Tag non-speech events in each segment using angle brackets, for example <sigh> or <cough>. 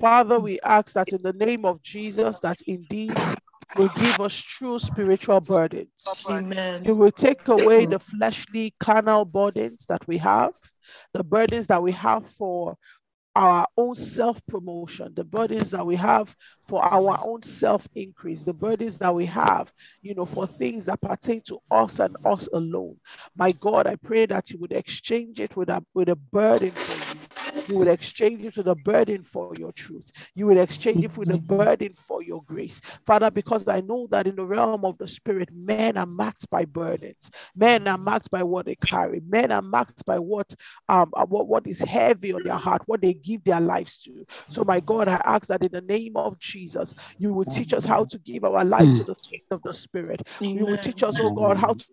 Father, we ask that in the name of Jesus, that indeed will give us true spiritual burdens. Amen. You will take away the fleshly, carnal burdens that we have, the burdens that we have for our own self promotion, the burdens that we have for our own self increase, the burdens that we have, you know, for things that pertain to us and us alone. My God, I pray that you would exchange it with a, with a burden for you. You will exchange it with a burden for your truth. You will exchange it with a burden for your grace. Father, because I know that in the realm of the spirit, men are marked by burdens. Men are marked by what they carry. Men are marked by what um what, what is heavy on their heart, what they give their lives to. So, my God, I ask that in the name of Jesus, you will teach us how to give our lives to the things of the Spirit. You will teach us, oh God, how to.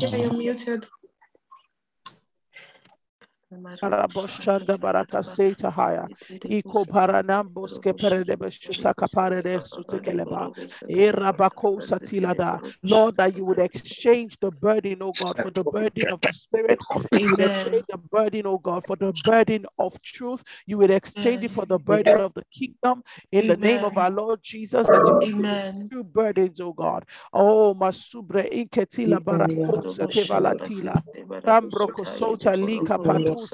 Yeah, you're muted. Araboshanda baraka seita haya. Iko paranambo skepere de beshuta kapare de sutekeleba. Erabako satilada. Lord, that you would exchange the burden, oh God, for the burden of the spirit. You would exchange the burden, oh God, for the burden of truth. You would exchange it for the burden of the kingdom in the name of our Lord Jesus. That you would Amen. true burdens, oh God. Oh, masubre inketila barako satevalatila. Rambroko sota lika basanda. In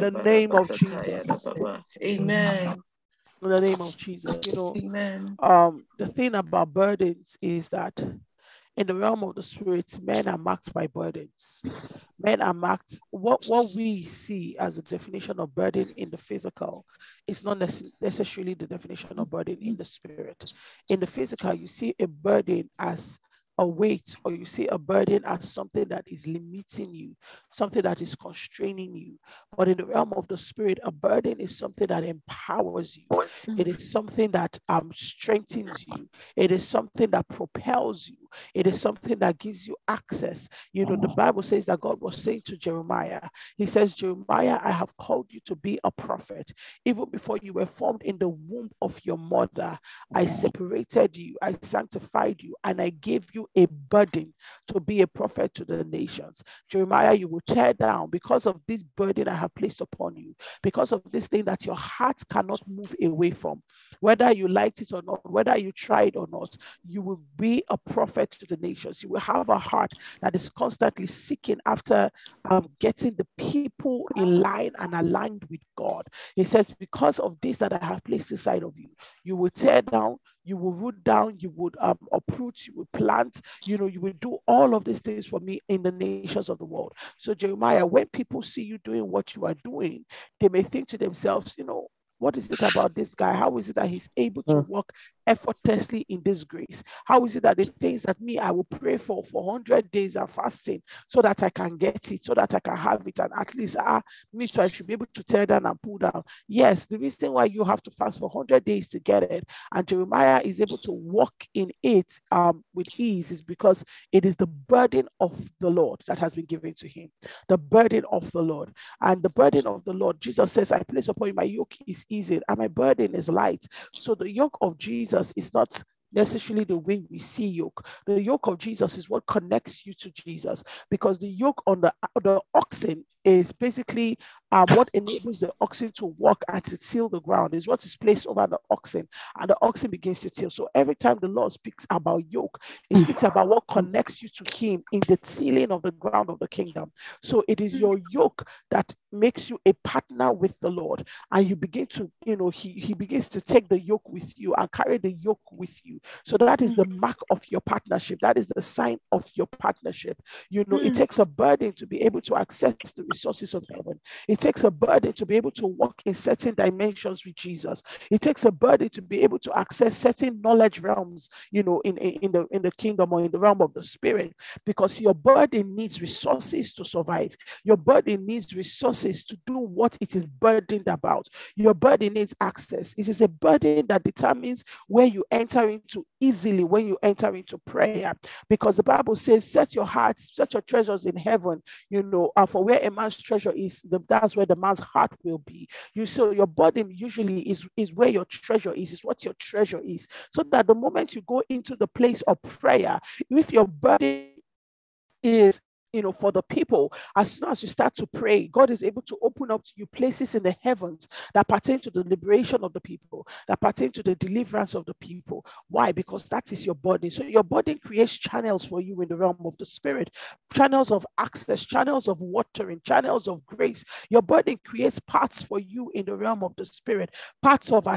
the name of Jesus. Amen. In the name of Jesus. You know, Amen. um, the thing about burdens is that in the realm of the spirit, men are marked by burdens. Men are marked, what, what we see as a definition of burden in the physical is not necessarily the definition of burden in the spirit. In the physical, you see a burden as a weight or you see a burden as something that is limiting you, something that is constraining you. But in the realm of the spirit, a burden is something that empowers you. It is something that um, strengthens you. It is something that propels you. It is something that gives you access. You know, the Bible says that God was saying to Jeremiah, He says, Jeremiah, I have called you to be a prophet. Even before you were formed in the womb of your mother, I separated you, I sanctified you, and I gave you a burden to be a prophet to the nations. Jeremiah, you will tear down because of this burden I have placed upon you, because of this thing that your heart cannot move away from. Whether you liked it or not, whether you tried or not, you will be a prophet to the nations. You will have a heart that is constantly seeking after um, getting the people in line and aligned with God. He says, Because of this that I have placed inside of you, you will tear down, you will root down, you would um, uproot, you will plant, you know, you will do all of these things for me in the nations of the world. So, Jeremiah, when people see you doing what you are doing, they may think to themselves, you know, what is it about this guy? How is it that he's able to walk effortlessly in this grace? How is it that the things that me I will pray for for 100 days of fasting so that I can get it, so that I can have it, and at least ah, me too, I should be able to tear down and pull down. Yes, the reason why you have to fast for 100 days to get it, and Jeremiah is able to walk in it um, with ease, is because it is the burden of the Lord that has been given to him. The burden of the Lord. And the burden of the Lord, Jesus says, I place upon you my yoke is easy and my burden is light. So the yoke of Jesus is not necessarily the way we see yoke. The yoke of Jesus is what connects you to Jesus because the yoke on the, the oxen is basically um, what enables the oxen to walk and to till the ground is what is placed over the oxen and the oxen begins to till. So every time the Lord speaks about yoke, it speaks about what connects you to him in the tilling of the ground of the kingdom. So it is your yoke that makes you a partner with the Lord and you begin to, you know, he, he begins to take the yoke with you and carry the yoke with you. So that is the mark of your partnership. That is the sign of your partnership. You know, it takes a burden to be able to access the resources of heaven. It takes a burden to be able to walk in certain dimensions with Jesus. It takes a burden to be able to access certain knowledge realms, you know, in, in, the in the kingdom or in the realm of the spirit, because your burden needs resources to survive. Your burden needs resources to do what it is burdened about. Your burden needs access. It is a burden that determines where you enter into easily when you enter into prayer, because the Bible says, "Set your hearts, set your treasures in heaven." You know, uh, for where a man's treasure is, the, that's where the man's heart will be. You so your body usually is is where your treasure is. Is what your treasure is. So that the moment you go into the place of prayer, if your body is you know, for the people, as soon as you start to pray, God is able to open up to you places in the heavens that pertain to the liberation of the people, that pertain to the deliverance of the people. Why? Because that is your body. So your body creates channels for you in the realm of the spirit, channels of access, channels of watering, channels of grace. Your body creates paths for you in the realm of the spirit, paths of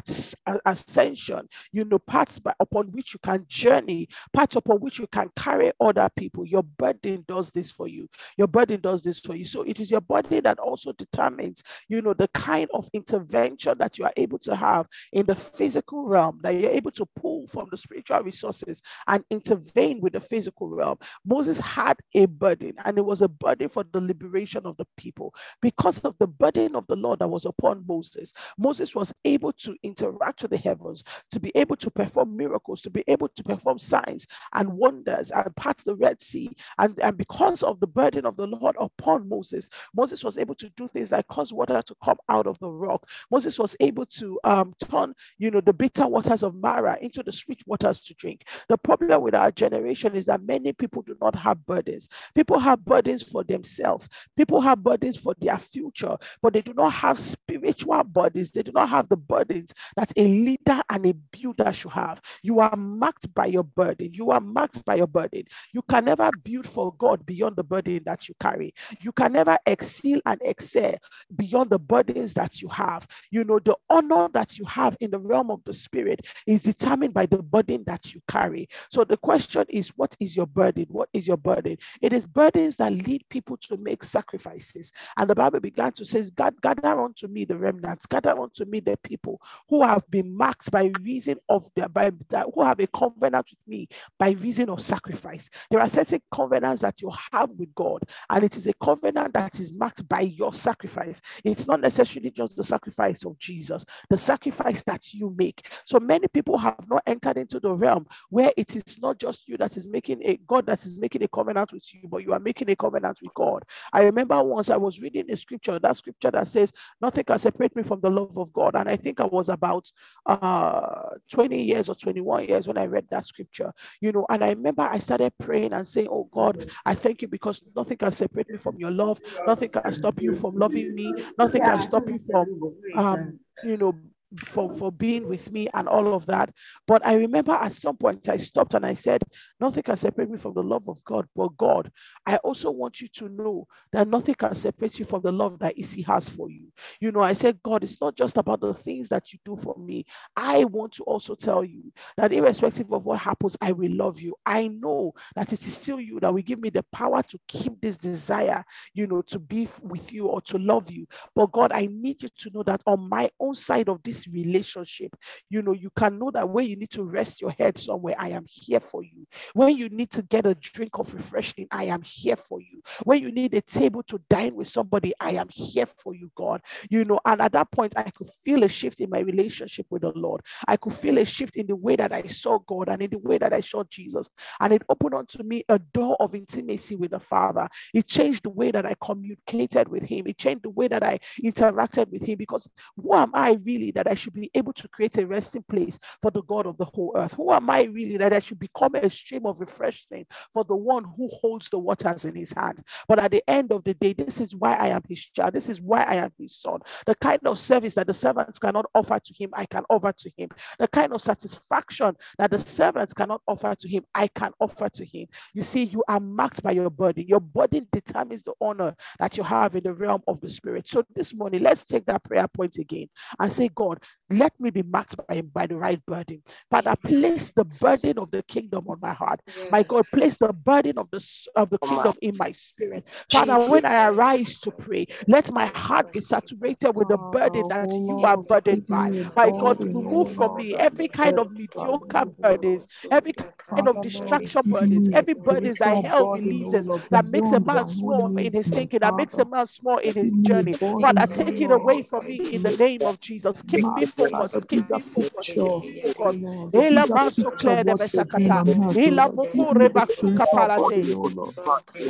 ascension, you know, paths upon which you can journey, paths upon which you can carry other people. Your burden does this for you. Your body does this for you. So it is your body that also determines, you know, the kind of intervention that you are able to have in the physical realm, that you're able to pull from the spiritual resources and intervene with the physical realm. Moses had a burden, and it was a burden for the liberation of the people. Because of the burden of the Lord that was upon Moses, Moses was able to interact with the heavens, to be able to perform miracles, to be able to perform signs and wonders and part the Red Sea. And, and because of the burden of the Lord upon Moses, Moses was able to do things like cause water to come out of the rock. Moses was able to um, turn, you know, the bitter waters of Mara into the sweet waters to drink. The problem with our generation is that many people do not have burdens. People have burdens for themselves. People have burdens for their future, but they do not have spiritual burdens. They do not have the burdens that a leader and a builder should have. You are marked by your burden. You are marked by your burden. You can never build for God beyond the burden that you carry. You can never excel and excel beyond the burdens that you have. You know, the honor that you have in the realm of the spirit is determined by the burden that you carry. So the question is, what is your burden? What is your burden? It is burdens that lead people to make sacrifices. And the Bible began to say, God, gather unto me the remnants, gather unto me the people who have been marked by reason of their by who have a covenant with me by reason of sacrifice. There are certain covenants that you have with God, and it is a covenant that is marked by your sacrifice. It's not necessarily just the sacrifice of Jesus, the sacrifice that you make. So many people have not entered into the realm where it is not just you that is making a God that is making a covenant with you, but you are making a covenant with God. I remember once I was reading a scripture, that scripture that says, Nothing can separate me from the love of God. And I think I was about uh, 20 years or 21 years when I read that scripture, you know, and I remember I started praying and saying, Oh God, I thank you because nothing can separate me from your love, nothing can stop you from loving me, nothing can stop you from um, you know, for, for being with me and all of that. But I remember at some point I stopped and I said, Nothing can separate me from the love of God, but God, I also want you to know that nothing can separate you from the love that Issy has for you. You know, I said, God, it's not just about the things that you do for me. I want to also tell you that irrespective of what happens, I will love you. I know that it is still you that will give me the power to keep this desire, you know, to be with you or to love you. But God, I need you to know that on my own side of this relationship, you know, you can know that when you need to rest your head somewhere, I am here for you. When you need to get a drink of refreshing, I am here for you. When you need a table to dine with somebody, I am here for you, God. You know, and at that point, I could feel a shift in my relationship with the Lord. I could feel a shift in the way that I saw God and in the way that I saw Jesus. And it opened unto me a door of intimacy with the Father. It changed the way that I communicated with Him. It changed the way that I interacted with Him because who am I really that I should be able to create a resting place for the God of the whole earth? Who am I really that I should become a stream of refreshing for the one who holds the waters in his hand? But at the end of the day, this is why I am his child. This is why I am his son. The kind of service that the servants cannot offer to him, I can offer to him. The kind of satisfaction that the servants cannot offer to him, I can offer to him. You see, you are marked by your burden. Your burden determines the honor that you have in the realm of the spirit. So this morning, let's take that prayer point again and say, God, let me be marked by, by the right burden. Father, place the burden of the kingdom on my heart. Yes. My God, place the burden of the, of the kingdom in my spirit. Father, Jesus. when I arise to pray, let my heart be saturated with the burden that you are burdened by. My God, remove from me every kind of mediocre burdens, every kind of distraction burdens, every burdens that hell releases that makes a man small in his thinking, that makes a man small in his journey. Father, take it away from me in the name of Jesus. Keep me focused. Keep me focused. Keep me focused. Ela maso clear de besakata. Ela moko reba suka parate.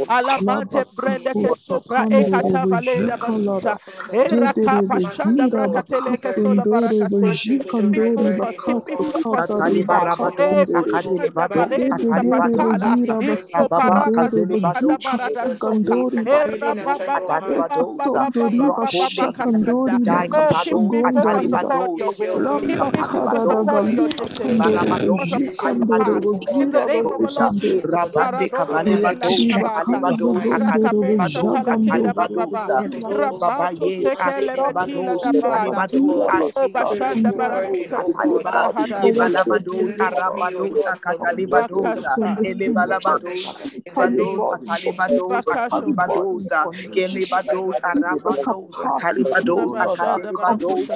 Alamante brende ke sopra e kata valenda basuta. Eraka pashanda brakatele kesola barakase. People trusting people concerning Taliba Eh, Rabado Sakadele pashanda Bado balekisa Sataliba patala. Dosa Iso Rababa paraka Kazele sikanda Bado barada Jesus sota. Era ba ba ba ba ba ba Atalibadosa, ba ba ba ba ba ba Rakonde kasanda. Oh, keep Kapado, people us Satalibado, upon your way. Sakadele Keep people us Katalibadosa, upon your Yes, destiny. Keep us Talibadosa, Talibadosa, Talibadosa, Telibadosa, Talibadosa,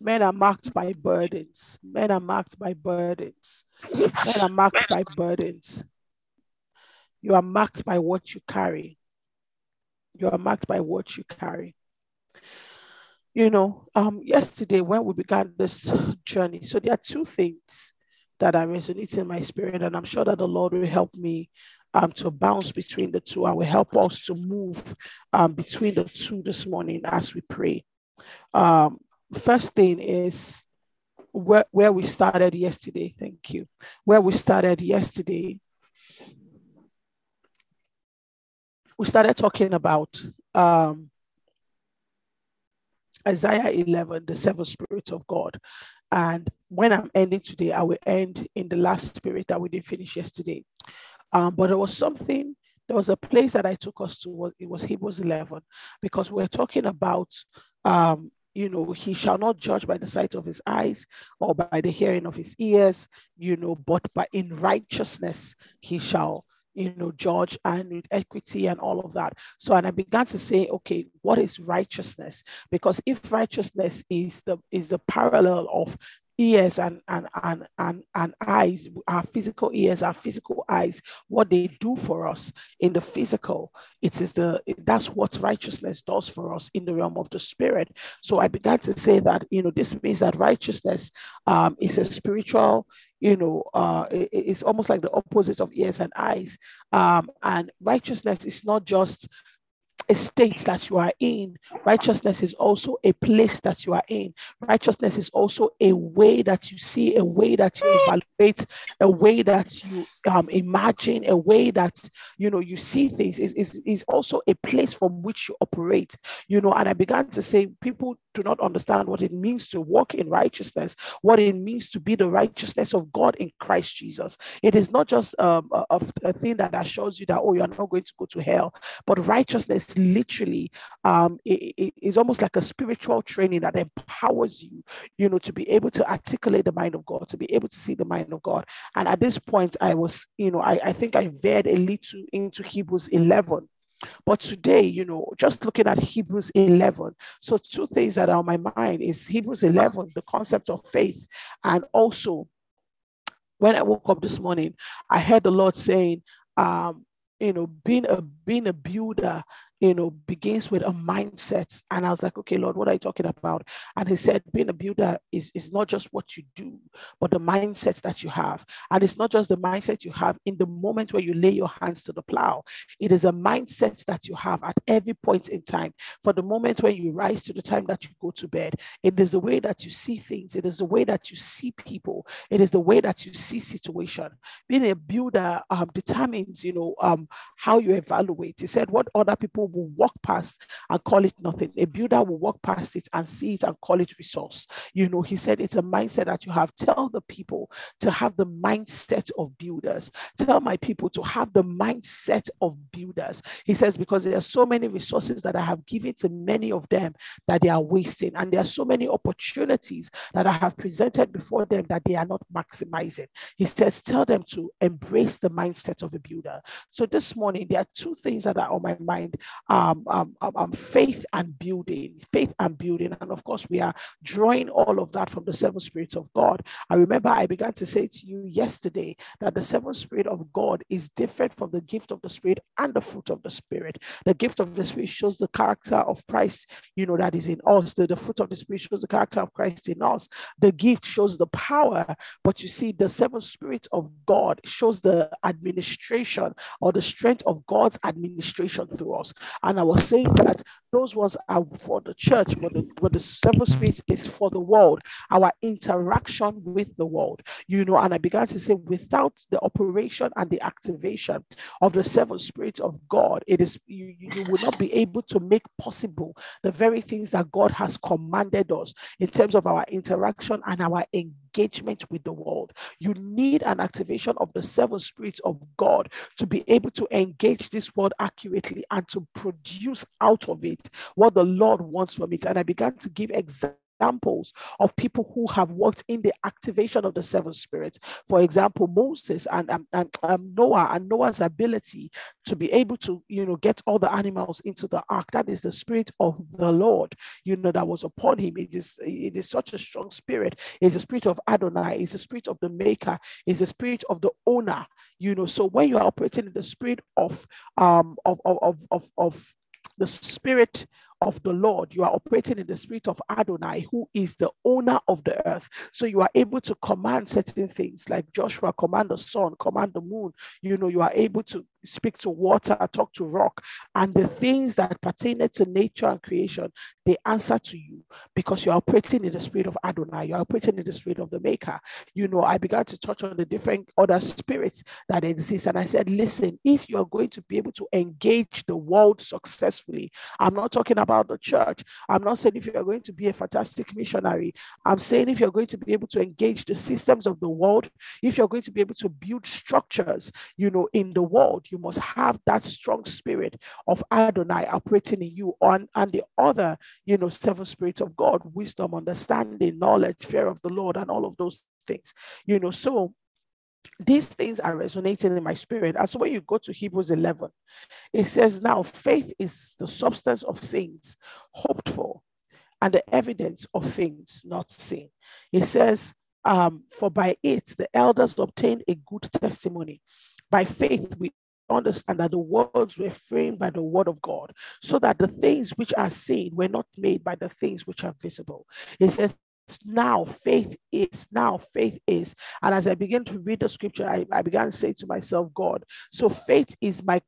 Men are marked by burdens. Men are marked by burdens. Men are marked by burdens. You are marked by what you carry. You are marked by what you carry. You know, um, yesterday when we began this journey, so there are two things that are resonating in my spirit, and I'm sure that the Lord will help me um, to bounce between the two and will help us to move um, between the two this morning as we pray. Um, first thing is where, where we started yesterday. Thank you. Where we started yesterday, we started talking about um, Isaiah 11, the seven spirits of God. And when I'm ending today, I will end in the last spirit that we didn't finish yesterday. Um, but there was something, there was a place that I took us to, it was Hebrews 11, because we're talking about, um, you know, he shall not judge by the sight of his eyes or by the hearing of his ears, you know, but by in righteousness he shall you know, judge and with equity and all of that. So, and I began to say, okay, what is righteousness? Because if righteousness is the is the parallel of ears and and and and, and eyes our physical ears our physical eyes what they do for us in the physical it is the that's what righteousness does for us in the realm of the spirit. So i began to say that you know this means that righteousness um, is a spiritual you know uh, it, it's almost like the opposite of ears and eyes. Um, and righteousness is not just a state that you are in. Righteousness is also a place that you are in. Righteousness is also a way that you see, a way that you evaluate, a way that you um, imagine, a way that you know you see things. Is is is also a place from which you operate. You know, and I began to say people do not understand what it means to walk in righteousness, what it means to be the righteousness of God in Christ Jesus. It is not just um, a, a thing that assures you that oh you are not going to go to hell, but righteousness literally um, it, it is almost like a spiritual training that empowers you, you know, to be able to articulate the mind of God, to be able to see the mind of God. And at this point, I was, you know, I, I think I veered a little into Hebrews 11. But today, you know, just looking at Hebrews 11, so two things that are on my mind is Hebrews 11, the concept of faith, and also when I woke up this morning, I heard the Lord saying, um, you know, being a being a builder you know, begins with a mindset. And I was like, okay, Lord, what are you talking about? And he said, being a builder is, is not just what you do, but the mindset that you have. And it's not just the mindset you have in the moment where you lay your hands to the plow. It is a mindset that you have at every point in time. For the moment when you rise to the time that you go to bed, it is the way that you see things. It is the way that you see people. It is the way that you see situation. Being a builder um, determines, you know, um, how you evaluate. He said, what other people will walk past and call it nothing. A builder will walk past it and see it and call it resource. You know, he said it's a mindset that you have. Tell the people to have the mindset of builders. Tell my people to have the mindset of builders. He says, because there are so many resources that I have given to many of them that they are wasting. And there are so many opportunities that I have presented before them that they are not maximizing. He says, tell them to embrace the mindset of a builder. So this morning, there are two things that are on my mind um, um, um, um, faith and building, faith and building. And of course, we are drawing all of that from the seven spirits of God. I remember I began to say to you yesterday that the seven spirit of God is different from the gift of the spirit and the fruit of the spirit. The gift of the spirit shows the character of Christ, you know, that is in us. The, the fruit of the spirit shows the character of Christ in us. The gift shows the power, but you see, the seven spirit of God shows the administration or the strength of God's administration through us. And I was saying that those ones are for the church, but the, but the seven spirits is for the world, our interaction with the world, you know. And I began to say, without the operation and the activation of the seven spirits of God, it is you, you will not be able to make possible the very things that God has commanded us in terms of our interaction and our engagement with the world. You need an activation of the seven spirits of God to be able to engage this world accurately and to produce out of it what the Lord wants from it. And I began to give examples examples of people who have worked in the activation of the seven spirits. For example, Moses and, um, and um, Noah and Noah's ability to be able to, you know, get all the animals into the ark. That is the spirit of the Lord, you know, that was upon him. It is it is such a strong spirit. It's the spirit of Adonai. It's the spirit of the Maker. It's the spirit of the owner. You know, so when you are operating in the spirit of um of of of of, of the spirit of the Lord. You are operating in the spirit of Adonai, who is the owner of the earth. So you are able to command certain things like Joshua, command the sun, command the moon. You know, you are able to speak to water, talk to rock, and the things that pertain to nature and creation, they answer to you because you're operating in the spirit of Adonai, you're operating in the spirit of the Maker. You know, I began to touch on the different other spirits that exist, and I said, listen, if you're going to be able to engage the world successfully, I'm not talking about the church. I'm not saying if you're going to be a fantastic missionary. I'm saying if you're going to be able to engage the systems of the world, if you're going to be able to build structures, you know, in the world, you must have that strong spirit of Adonai operating in you on and the other, you know, seven spirits of God, wisdom, understanding, knowledge, fear of the Lord, and all of those things. You know, so these things are resonating in my spirit. And so when you go to Hebrews 11, it says, Now faith is the substance of things hoped for and the evidence of things not seen. It says, um, For by it the elders obtained a good testimony. By faith we understand that the worlds were framed by the word of God, so that the things which are seen were not made by the things which are visible. It says, now faith is now faith is and as i began to read the scripture I, I began to say to myself god so faith is my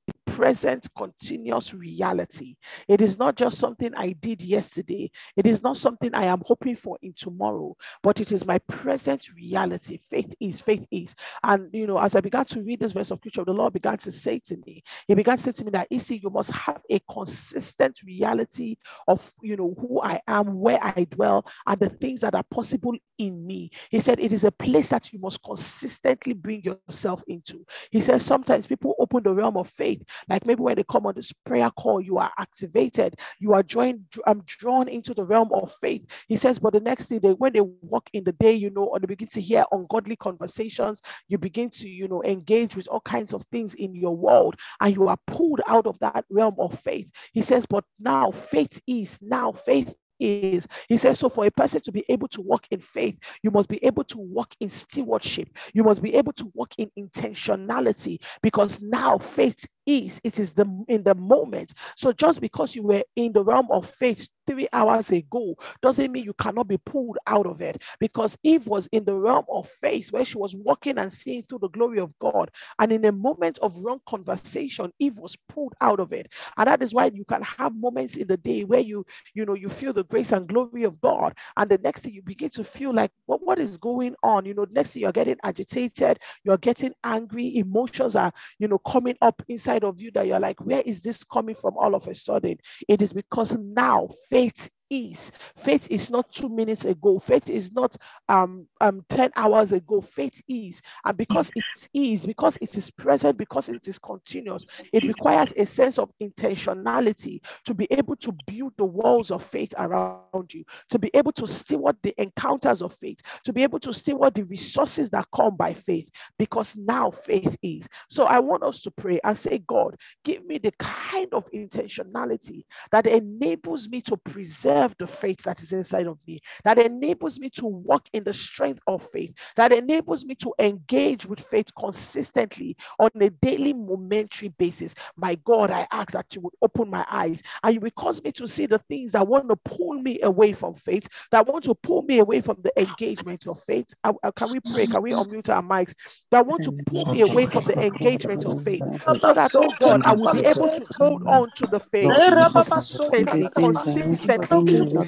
present continuous reality it is not just something i did yesterday it is not something i am hoping for in tomorrow but it is my present reality faith is faith is and you know as i began to read this verse of scripture the lord began to say to me he began to say to me that see you must have a consistent reality of you know who i am where i dwell and the things that are possible in me. He said it is a place that you must consistently bring yourself into. He says sometimes people open the realm of faith, like maybe when they come on this prayer call, you are activated, you are joined, I'm um, drawn into the realm of faith. He says, but the next day, they, when they walk in the day, you know, or they begin to hear ungodly conversations, you begin to, you know, engage with all kinds of things in your world, and you are pulled out of that realm of faith. He says, but now faith is now faith is. He says, so for a person to be able to walk in faith, you must be able to walk in stewardship. You must be able to walk in intentionality because now faith is it is the in the moment. So just because you were in the realm of faith three hours ago doesn't mean you cannot be pulled out of it. Because eve was in the realm of faith where she was walking and seeing through the glory of god. And in a moment of wrong conversation eve was pulled out of it. And that is why you can have moments in the day where you you know you feel the grace and glory of god. And the next thing you begin to feel like what, what is going on? You know next thing you're getting agitated. You're getting angry. Emotions are you know coming up inside inside of you that you're like, where is this coming from all of a sudden? It is because now faith is. Faith is not two minutes ago. Faith is not um, um 10 hours ago. Faith is. And because it is, because it is present, because it is continuous, it requires a sense of intentionality to be able to build the walls of faith around you, to be able to steward the encounters of faith, to be able to steward the resources that come by faith, because now faith is. So I want us to pray and say, God, give me the kind of intentionality that enables me to preserve the faith that is inside of me, that enables me to walk in the strength of faith, that enables me to engage with faith consistently on a daily momentary basis. My God, I ask that you would open my eyes and you will cause me to see the things that want to pull me away from faith, that want to pull me away from the engagement of faith. Uh, uh, can we pray? Can we unmute our mics? That want to pull me away from the engagement of faith, so that, oh God, I will be able to hold on to the faith consistently, consistently.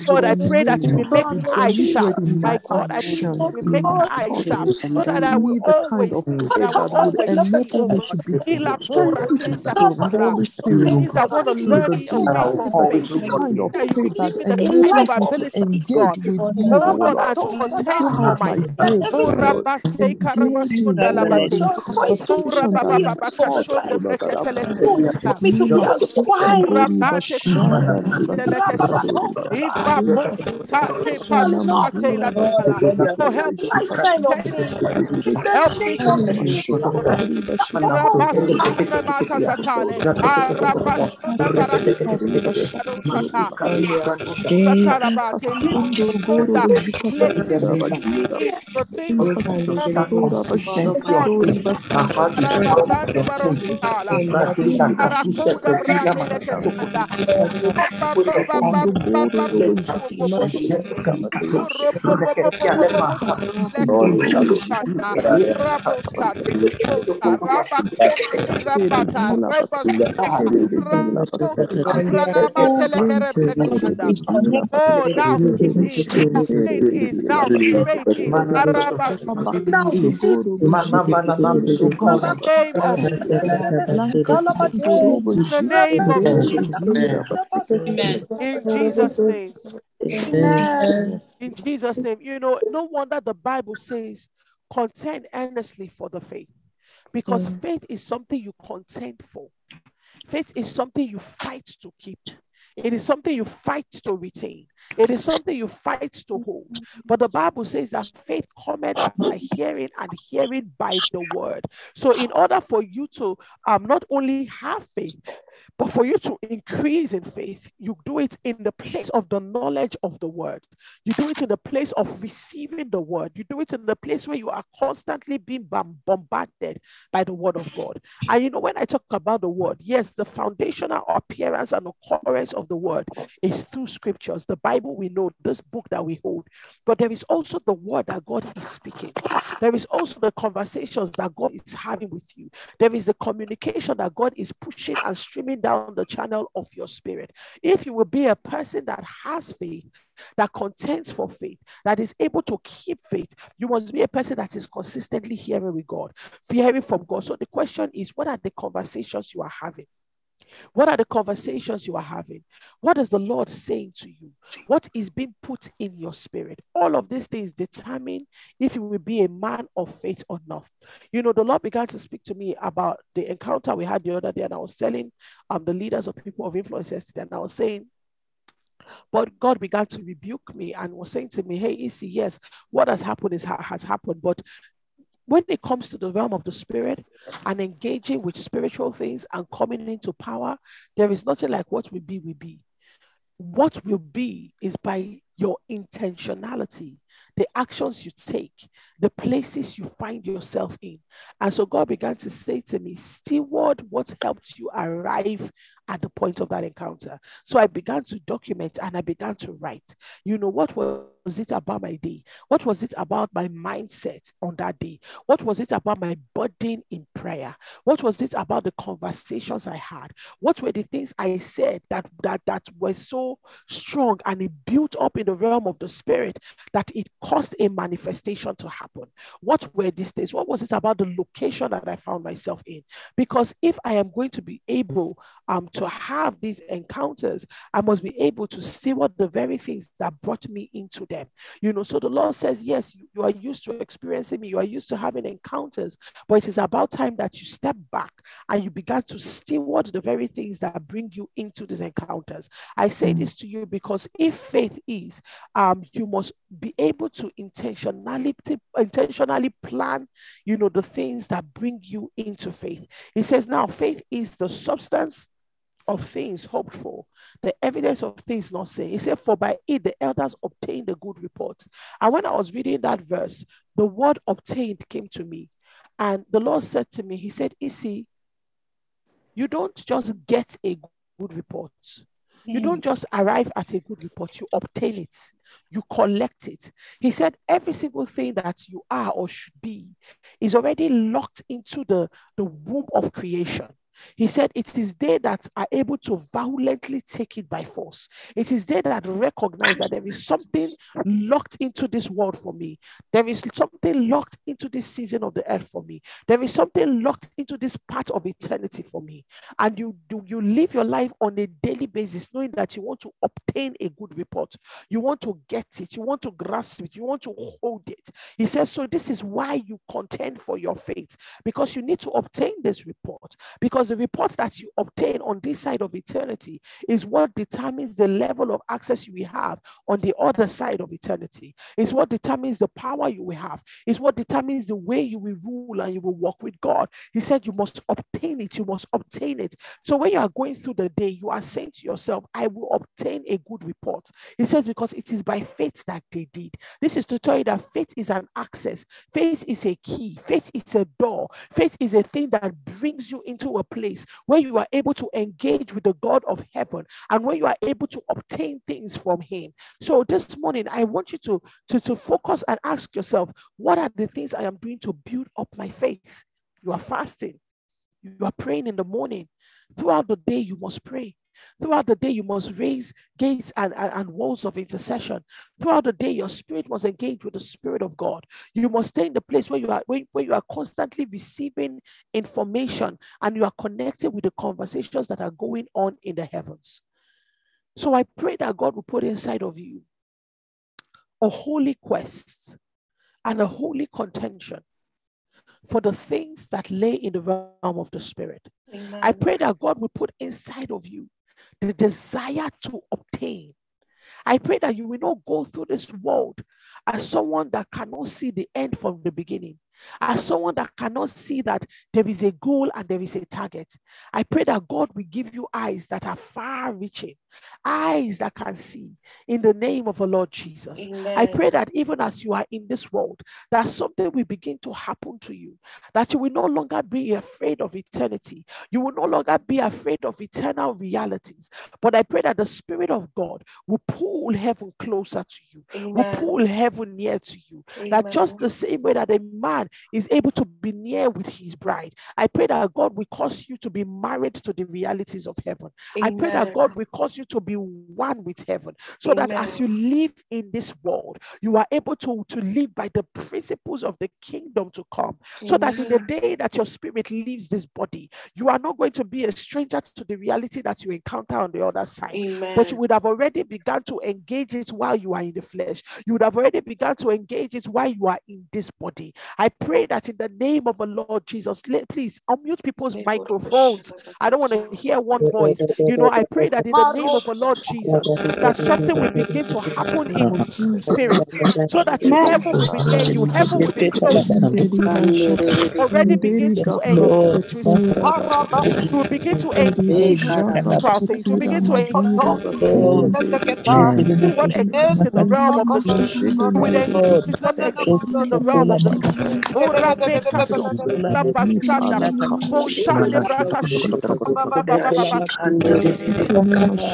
God, I pray that you will make my eyes sharp. My God, I pray that you will make my eyes sharp, so that I will always, that I will always see, oh God, Ila pora kisa kapara. Things I want to learn in your faith from faith. kind of That you faith will that give me the kind of enables me to ability, engage God, with you, Oh oh God, Lord, and to contend for throughout my my faith. day, Oh oh Lord. Rabba se Engage karabashunda with you, Lord, labate. in Sura conversation that baba will baba cause kashunda breketele Kadabasaya. sekunda. Nima Sukandori Rabate Bashanda kundelekes. Ribasakadoriba. Iba tate palukate la Sanamahura dala. So help me. To contend for faith. Help me to contend Oh, in the name of in Jesus' name. In Jesus' name. You know, no wonder the Bible says, contend earnestly for the faith. Because mm. faith is something you contend for. Faith is something you fight to keep. It is something you fight to retain. It is something you fight to hold. But the Bible says that faith cometh by hearing and hearing by the word. So, in order for you to um, not only have faith, but for you to increase in faith, you do it in the place of the knowledge of the word. You do it in the place of receiving the word. You do it in the place where you are constantly being bombarded by the word of God. And you know, when I talk about the word, yes, the foundational appearance and occurrence of the word is through scriptures. The Bible we know, this book that we hold, but there is also the word that God is speaking. There is also the conversations that God is having with you. There is the communication that God is pushing and streaming down the channel of your spirit. If you will be a person that has faith, that contends for faith, that is able to keep faith, you must be a person that is consistently hearing with God, hearing from God. So the question is, what are the conversations you are having? What are the conversations you are having? What is the Lord saying to you? What is being put in your spirit? All of these things determine if you will be a man of faith or not. You know, the Lord began to speak to me about the encounter we had the other day, and I was telling um, the leaders of people of influence yesterday, and I was saying, but God began to rebuke me and was saying to me, Hey, Issy, yes, what has happened is ha- has happened. But when it comes to the realm of the spirit and engaging with spiritual things and coming into power, there is nothing like what will be, will be. What will be is by your intentionality, the actions you take, the places you find yourself in. And so God began to say to me, steward what helped you arrive at the point of that encounter. So I began to document and I began to write. You know, what was it about my day? What was it about my mindset on that day? What was it about my burden in prayer? What was it about the conversations I had? What were the things I said that that that were so strong and it built up in the realm of the spirit that it caused a manifestation to happen. What were these things? What was it about the location that I found myself in? Because if I am going to be able um, to have these encounters, I must be able to see what the very things that brought me into them. You know, so the Lord says, Yes, you, are used to experiencing me, you are used to having encounters, but it is about time that you step back and you began to steward the very things that bring you into these encounters. I say Mm. this to you because if faith is, um, you must be able to intentionally intentionally plan, you know, the things that bring you into faith. He says, now faith is the substance of things hoped for, the evidence of things not seen. He said, For by it the elders obtained a good report. And when I was reading that verse, the word obtained came to me. And the Lord said to me, He said, Issy, you don't just get a good report. You hmm. don't just arrive at a good report, you obtain it, you collect it. He said, every single thing that you are or should be is already locked into the, the womb of creation. He said, It is they that are able to violently take it by force. It is they that recognize that there is something locked into this world for me. There is something locked into this season of the earth for me. There is something locked into this part of eternity for me. And you do you live your life on a daily basis, knowing that you want to obtain a good report. You want to get it, you want to grasp it, you want to hold it. He says, So this is why you contend for your faith, because you need to obtain this report. Because the reports that you obtain on this side of eternity is what determines the level of access you will have on the other side of eternity. It's what determines the power you will have. It's what determines the way you will rule and you will walk with God. He said, You must obtain it. You must obtain it. So when you are going through the day, you are saying to yourself, I will obtain a good report. He says, Because it is by faith that they did. This is to tell you that faith is an access, faith is a key, faith is a door, faith is a thing that brings you into a place where you are able to engage with the God of heaven and where you are able to obtain things from Him. So this morning, I want you to, to, to focus and ask yourself, what are the things I am doing to build up my faith? You are fasting, you are praying in the morning. Throughout the day, you must pray. Throughout the day, you must raise gates and, and, and walls of intercession. Throughout the day, your spirit must engage with the Spirit of God. You must stay in the place where you are where, where you are constantly receiving information and you are connected with the conversations that are going on in the heavens. So I pray that God will put inside of you a holy quest and a holy contention for the things that lay in the realm of the spirit. I pray that God will put inside of you the desire to obtain. I pray that you will not go through this world as someone that cannot see the end from the beginning, as someone that cannot see that there is a goal and there is a target. I pray that God will give you eyes that are far reaching, eyes that can see in the name of the Lord Jesus. I pray that even as you are in this world, that something will begin to happen to you, that you will no longer be afraid of eternity. You will no longer be afraid of eternal realities. But I pray that the Spirit of God will pull heaven closer to you, will pull heaven near to you. That just the same way that a man is able to be near with his bride, I pray that God will cause you to be married to the realities of heaven. I pray that God will cause you to be one with heaven so that as you live in this world, you are able to, to live by the principles of the kingdom to come. So that in the day that your spirit leaves this body, you are not going to be a stranger to the reality that you encounter on the other side. But you would have already begun to engage it while you are in the flesh. You would have already begun to engage it while you are in this body. I pray that in the name of the Lord Jesus, let, please unmute people's microphones. I don't want to hear one voice. You know, I pray that in the name of the Lord Jesus, that something will begin to happen in your spirit so that heaven will be near you, heaven will be close. Already begin to engage with spiritual things. You will begin to engage with spiritual things. You begin to engage with what exists in the realm of the spirit. You will engage with what exists in the realm of the spirit. Ora beka sokula basanda. Moshande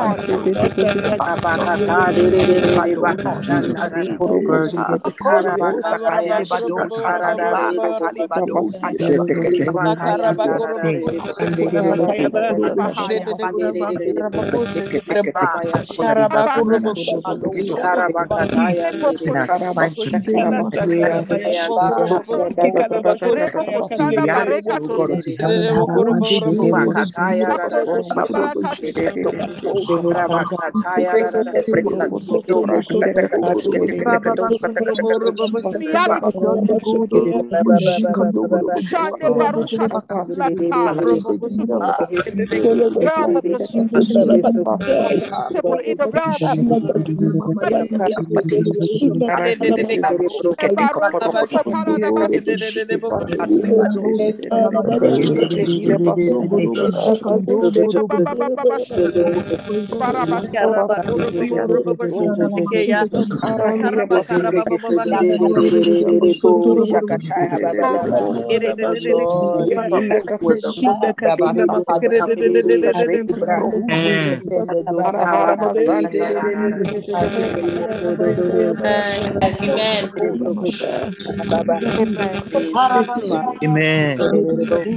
like you didn't have a Kataya Shikande. God is in heaven. God is omnipotent. No more series. Intermediate Karabakataya Shikande. Oh God, Shande Baruka Slata. realm of the supernatural, in the realm of Amen. Amen. Amen.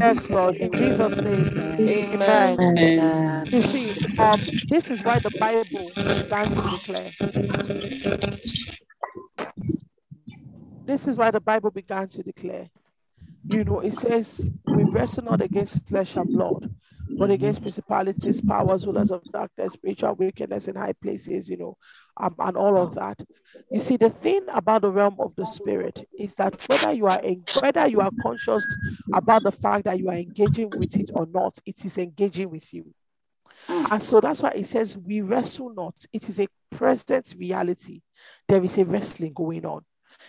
Yes, Lord, in Jesus' name. Amen. Amen. Um, this is why the Bible began to declare. This is why the Bible began to declare. You know, it says, We wrestle not against flesh and blood, but against principalities, powers, rulers of darkness, spiritual wickedness in high places, you know, um, and all of that. You see, the thing about the realm of the spirit is that whether you are in, whether you are conscious about the fact that you are engaging with it or not, it is engaging with you. Mm. And so that's why it says we wrestle not. It is a present reality. There is a wrestling going on.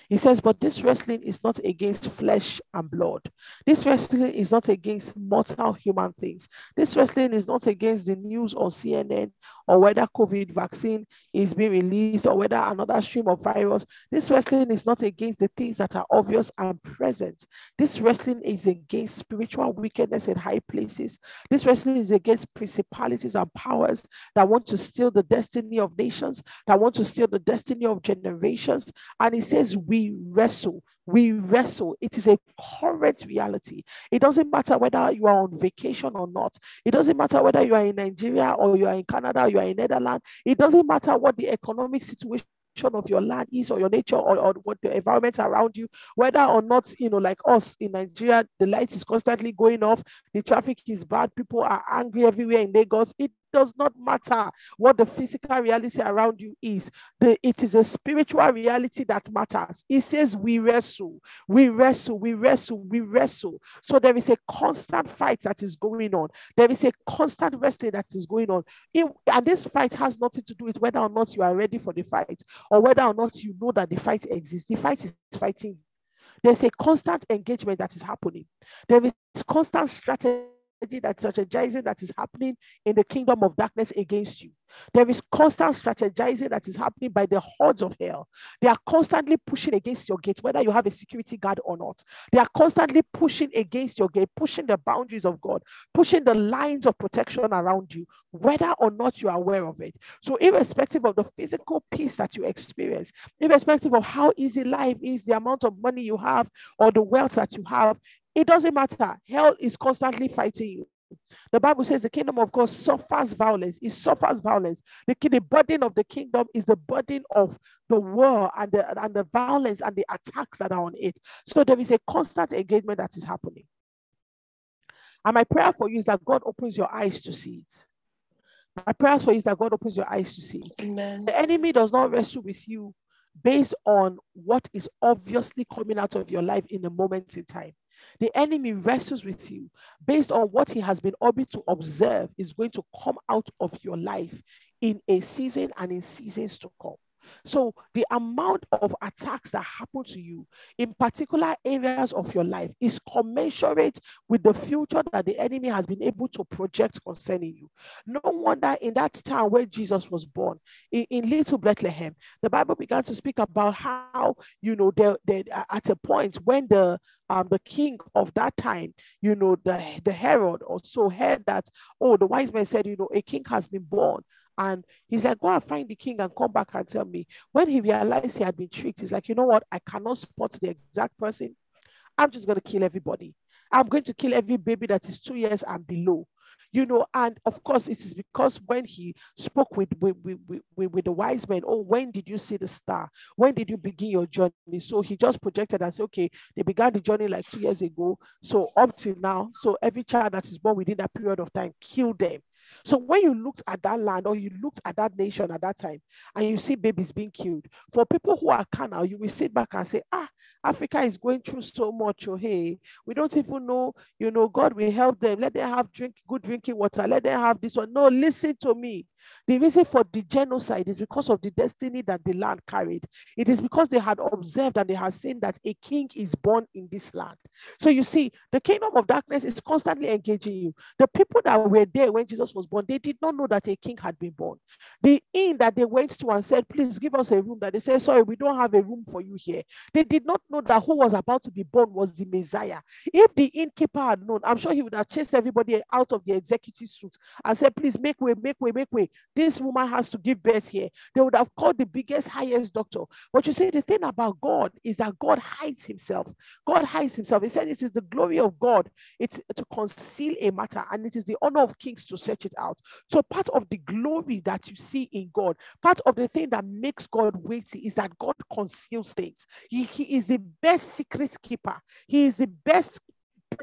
He says, but this wrestling is not against flesh and blood. This wrestling is not against mortal human things. This wrestling is not against the news on CNN or whether COVID vaccine is being released or whether another stream of virus. This wrestling is not against the things that are obvious and present. This wrestling is against spiritual wickedness in high places. This wrestling is against principalities and powers that want to steal the destiny of nations, that want to steal the destiny of generations. And he says, We wrestle we wrestle. It is a current reality. It doesn't matter whether you are on vacation or not. It doesn't matter whether you are in Nigeria or you are in Canada, you are in Netherlands. It doesn't matter what the economic situation of your land is or your nature or, or what the environment around you, whether or not, you know, like us in Nigeria, the light is constantly going off, the traffic is bad, people are angry everywhere in Lagos. It does not matter what the physical reality around you is. The, it is a spiritual reality that matters. It says we wrestle, we wrestle, we wrestle, we wrestle. So there is a constant fight that is going on. There is a constant wrestling that is going on. It, and this fight has nothing to do with whether or not you are ready for the fight or whether or not you know that the fight exists. The fight is fighting. There's a constant engagement that is happening. There is constant strategy that strategizing that is happening in the kingdom of darkness against you. There is constant strategizing that is happening by the hordes of hell. They are constantly pushing against your gate, whether you have a security guard or not. They are constantly pushing against your gate, pushing the boundaries of God, pushing the lines of protection around you, whether or not you are aware of it. So, irrespective of the physical peace that you experience, irrespective of how easy life is, the amount of money you have, or the wealth that you have, it doesn't matter. Hell is constantly fighting you. The Bible says the kingdom of God suffers violence. It suffers violence. The, the burden of the kingdom is the burden of the war and the, and the violence and the attacks that are on it. So there is a constant engagement that is happening. And my prayer for you is that God opens your eyes to see it. My prayer for you is that God opens your eyes to see it. Amen. The enemy does not wrestle with you based on what is obviously coming out of your life in a moment in time. The enemy wrestles with you based on what he has been able to observe is going to come out of your life in a season and in seasons to come. So the amount of attacks that happen to you in particular areas of your life is commensurate with the future that the enemy has been able to project concerning you. No wonder in that town where Jesus was born, in, in little Bethlehem, the Bible began to speak about how, you know, there, there at a point when the um, the king of that time, you know, the, the Herod also heard that, oh, the wise man said, you know, a king has been born and he's like, go and find the king and come back and tell me. When he realized he had been tricked, he's like, you know what? I cannot spot the exact person. I'm just going to kill everybody. I'm going to kill every baby that is two years and below. You know, and of course, it is because when he spoke with, with, with, with, with the wise men, oh, when did you see the star? When did you begin your journey? So he just projected and said, okay, they began the journey like two years ago. So up to now, so every child that is born within that period of time, kill them. So when you looked at that land or you looked at that nation at that time and you see babies being killed, for people who are carnal, you will sit back and say, ah, Africa is going through so much. Oh, hey, we don't even know, you know, God will help them. Let them have drink, good drinking water. Let them have this one. No, listen to me. The reason for the genocide is because of the destiny that the land carried. It is because they had observed and they had seen that a king is born in this land. So you see, the kingdom of darkness is constantly engaging you. The people that were there when Jesus was born, they did not know that a king had been born. The inn that they went to and said, please give us a room, that they said, sorry, we don't have a room for you here. They did not know that who was about to be born was the Messiah. If the innkeeper had known, I'm sure he would have chased everybody out of the executive suit and said, please make way, make way, make way. This woman has to give birth here. They would have called the biggest, highest doctor. But you see, the thing about God is that God hides himself. God hides himself. He said it is the glory of God. It's to conceal a matter, and it is the honor of kings to search it out. So part of the glory that you see in God, part of the thing that makes God weighty is that God conceals things. He, he is the best secret keeper. He is the best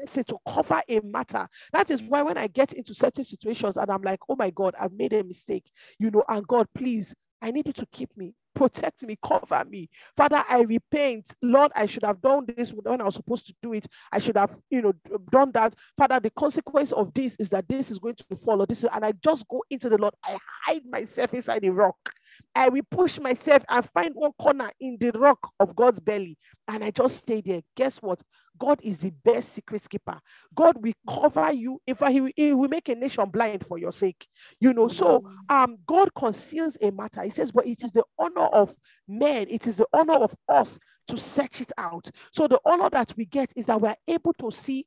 to cover a matter. That is why when I get into certain situations and I'm like, oh my God, I've made a mistake, you know, and God, please, I need you to keep me, protect me, cover me. Father, I repent. Lord, I should have done this when I was supposed to do it. I should have, you know, done that. Father, the consequence of this is that this is going to follow this. And I just go into the Lord. I hide myself inside the rock. I will push myself and find one corner in the rock of God's belly. And I just stay there. Guess what? God is the best secret keeper. God will cover you. If he, he will make a nation blind for your sake. You know, so um God conceals a matter. He says, but it is the honor of men, it is the honor of us to search it out. So the honor that we get is that we're able to see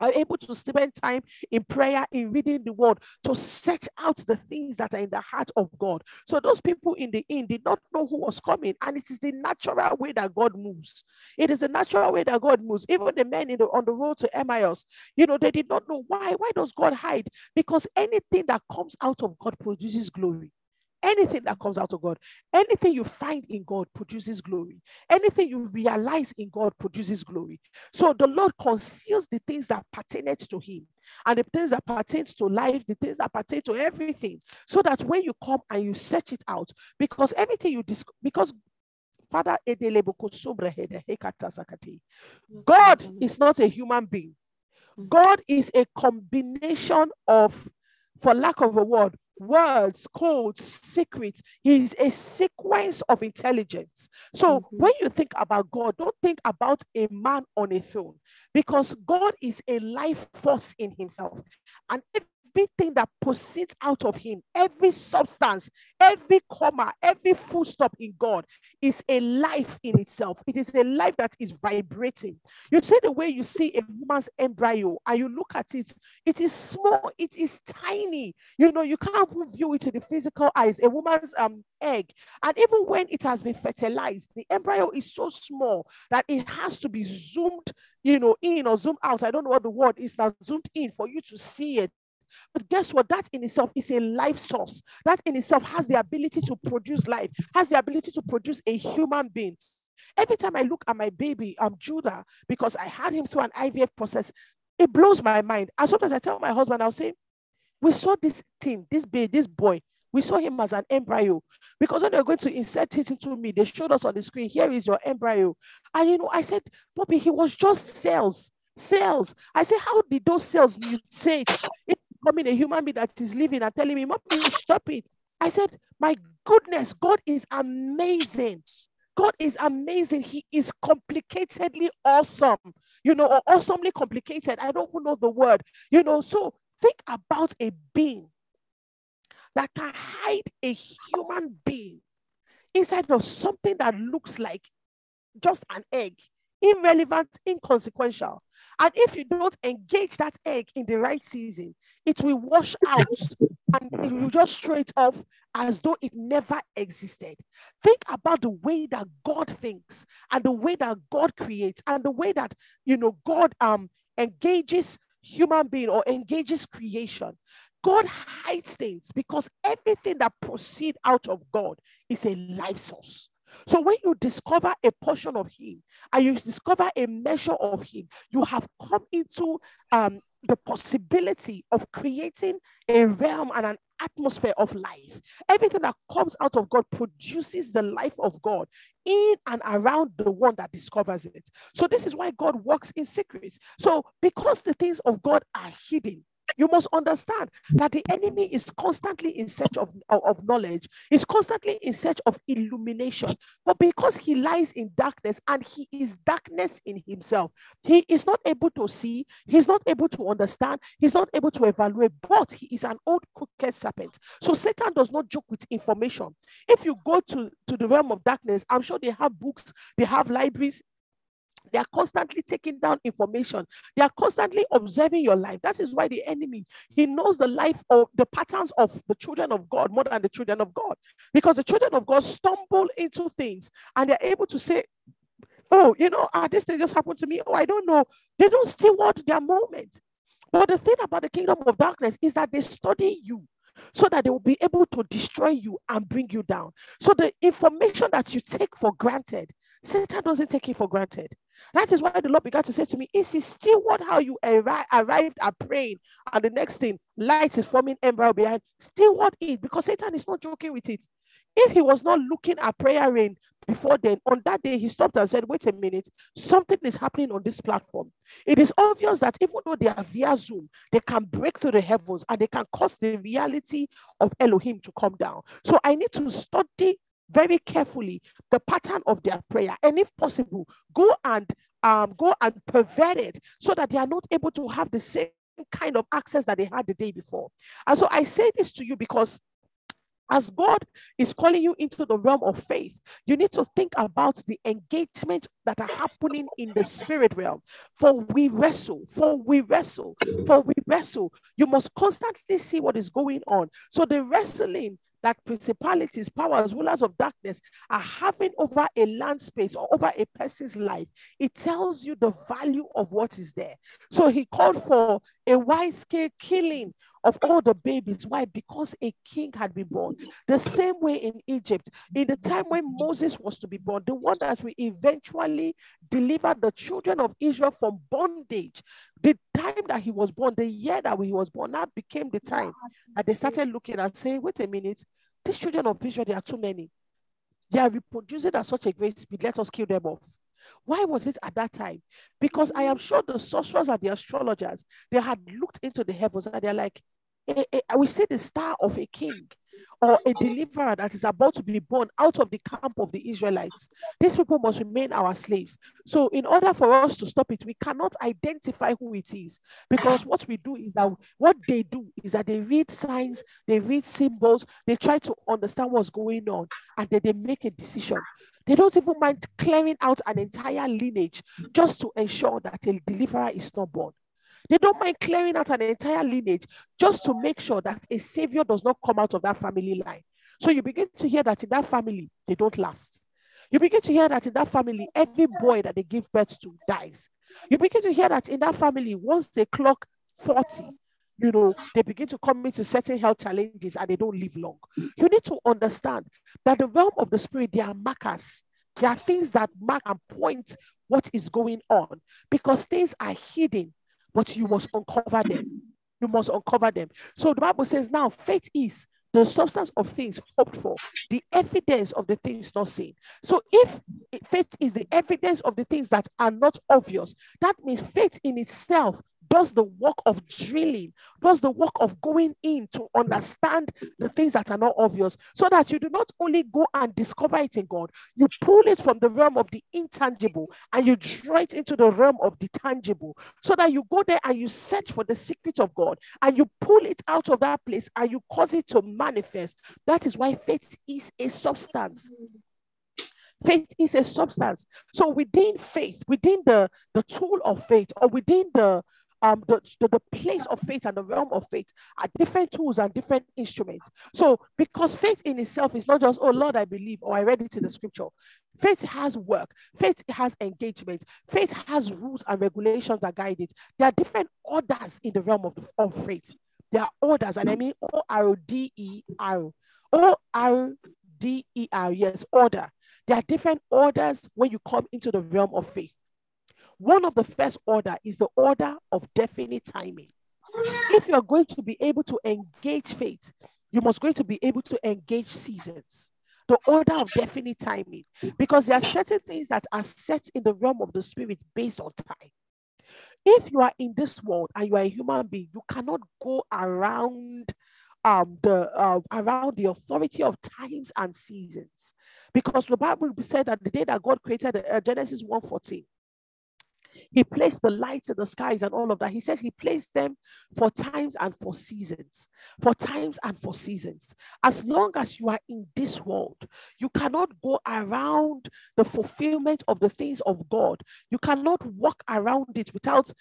are able to spend time in prayer, in reading the word, to search out the things that are in the heart of God. So those people in the inn did not know who was coming, and it is the natural way that God moves. It is the natural way that God moves. Even the men in the, on the road to Emmaus, you know, they did not know why. Why does God hide? Because anything that comes out of God produces glory. Anything that comes out of God, anything you find in God produces glory. Anything you realize in God produces glory. So the Lord conceals the things that pertain to Him and the things that pertain to life, the things that pertain to everything, so that when you come and you search it out, because everything you discover, because Father, God is not a human being. Mm-hmm. God is a combination of, for lack of a word, words, codes, secrets. He's a sequence of intelligence. So mm-hmm. when you think about God, don't think about a man on a throne because God is a life force in himself. And everything that proceeds out of him, every substance, every comma, every full stop in God is a life in itself. It is a life that is vibrating. You see the way you see a woman's embryo and you look at it, it is small, it is tiny. You know, you can't view it to the physical eyes. A woman's um egg, and even when it has been fertilized, the embryo is so small that it has to be zoomed, you know, in or zoom out. I don't know what the word is now, zoomed in for you to see it. But guess what? That in itself is a life source. That in itself has the ability to produce life, has the ability to produce a human being. Every time I look at my baby, I'm um, Judah, because I had him through an IVF process, it blows my mind. And sometimes I tell my husband, I'll say, We saw this thing, this baby, this boy. We saw him as an embryo because when they're going to insert it into me, they showed us on the screen, here is your embryo. And you know, I said, Bobby, he was just cells. cells. I say, how did those cells mutate? It's becoming a human being that is living and telling me, Mommy, stop it. I said, My goodness, God is amazing. God is amazing. He is complicatedly awesome, you know, or awesomely complicated. I don't know the word, you know. So think about a being that can hide a human being inside of something that looks like just an egg, irrelevant, inconsequential. And if you don't engage that egg in the right season, it will wash out and it will just straight off as though it never existed. Think about the way that God thinks and the way that God creates and the way that you know God um engages human being or engages creation. God hides things because everything that proceeds out of God is a life source. So when you discover a portion of Him and you discover a measure of Him, you have come into um, the possibility of creating a realm and an atmosphere of life. Everything that comes out of God produces the life of God in and around the one that discovers it. So, this is why God works in secrets. So, because the things of God are hidden, you must understand that the enemy is constantly in search of, of, knowledge, is constantly in search of illumination. But because he lies in darkness and he is darkness in himself, he is not able to see, he's not able to understand, he's not able to evaluate, but he is an old crooked serpent. So Satan does not joke with information. If you go to, to the realm of darkness, I'm sure they have books, they have libraries, they are constantly taking down information. They are constantly observing your life. That is why the enemy, he knows the life of the patterns of the children of God more than the children of God. Because the children of God stumble into things and they're able to say, Oh, you know, uh, this thing just happened to me. Oh, I don't know. They don't steward their moment. But the thing about the kingdom of darkness is that they study you so that they will be able to destroy you and bring you down. So the information that you take for granted, Satan doesn't take it for granted. That is why the Lord began to say to me, Is it still what how you arri- arrived at praying? And the next thing, light is forming embryo behind. Still what is because Satan is not joking with it. If he was not looking at prayer rain before then, on that day he stopped and said, Wait a minute, something is happening on this platform. It is obvious that even though they are via Zoom, they can break through the heavens and they can cause the reality of Elohim to come down. So I need to study very carefully the pattern of their prayer. And if possible, go and um, go and pervert it so that they are not able to have the same kind of access that they had the day before. And so I say this to you because as God is calling you into the realm of faith, you need to think about the engagement that are happening in the spirit realm. For we wrestle, for we wrestle, for we wrestle. You must constantly see what is going on. So the wrestling that principalities, powers, rulers of darkness are having over a land space or over a person's life, it tells you the value of what is there. So he called for a wide scale killing of all the babies. Why? Because a king had been born. The same way in Egypt, in the time when Moses was to be born, the one that will eventually deliver the children of Israel from bondage. The time that he was born, the year that he was born, that became the time that they started looking and saying, wait a minute, these children of Israel, there are too many. They are reproducing at such a great speed. Let us kill them off. Why was it at that time? Because I am sure the sorcerers and the astrologers, they had looked into the heavens and they're like, eh, eh, we see the star of a king or a deliverer that is about to be born out of the camp of the Israelites. These people must remain our slaves. So, in order for us to stop it, we cannot identify who it is because what we do is that what they do is that they read signs, they read symbols, they try to understand what's going on, and then they make a decision. They don't even mind clearing out an entire lineage just to ensure that a deliverer is not born. They don't mind clearing out an entire lineage just to make sure that a savior does not come out of that family line. So you begin to hear that in that family, they don't last. You begin to hear that in that family, every boy that they give birth to dies. You begin to hear that in that family, once they clock 40, you know, they begin to come into certain health challenges and they don't live long. You need to understand that the realm of the spirit, there are markers. There are things that mark and point what is going on because things are hidden, but you must uncover them. You must uncover them. So the Bible says now faith is the substance of things hoped for, the evidence of the things not seen. So if faith is the evidence of the things that are not obvious, that means faith in itself does the work of drilling, does the work of going in to understand the things that are not obvious, so that you do not only go and discover it in God, you pull it from the realm of the intangible and you draw it into the realm of the tangible, so that you go there and you search for the secret of God and you pull it out of that place and you cause it to manifest. That is why faith is a substance faith is a substance so within faith within the the tool of faith or within the um, the, the, the place of faith and the realm of faith are different tools and different instruments. So, because faith in itself is not just, oh Lord, I believe, or I read it in the scripture. Faith has work, faith has engagement, faith has rules and regulations that guide it. There are different orders in the realm of, of faith. There are orders, and I mean O R D E R. O R D E R, yes, order. There are different orders when you come into the realm of faith. One of the first order is the order of definite timing. If you're going to be able to engage faith, you must going to be able to engage seasons. The order of definite timing, because there are certain things that are set in the realm of the spirit based on time. If you are in this world and you are a human being, you cannot go around um, the uh, around the authority of times and seasons, because the Bible said that the day that God created uh, Genesis 1:14, he placed the lights in the skies and all of that. He says he placed them for times and for seasons, for times and for seasons. As long as you are in this world, you cannot go around the fulfillment of the things of God. You cannot walk around it without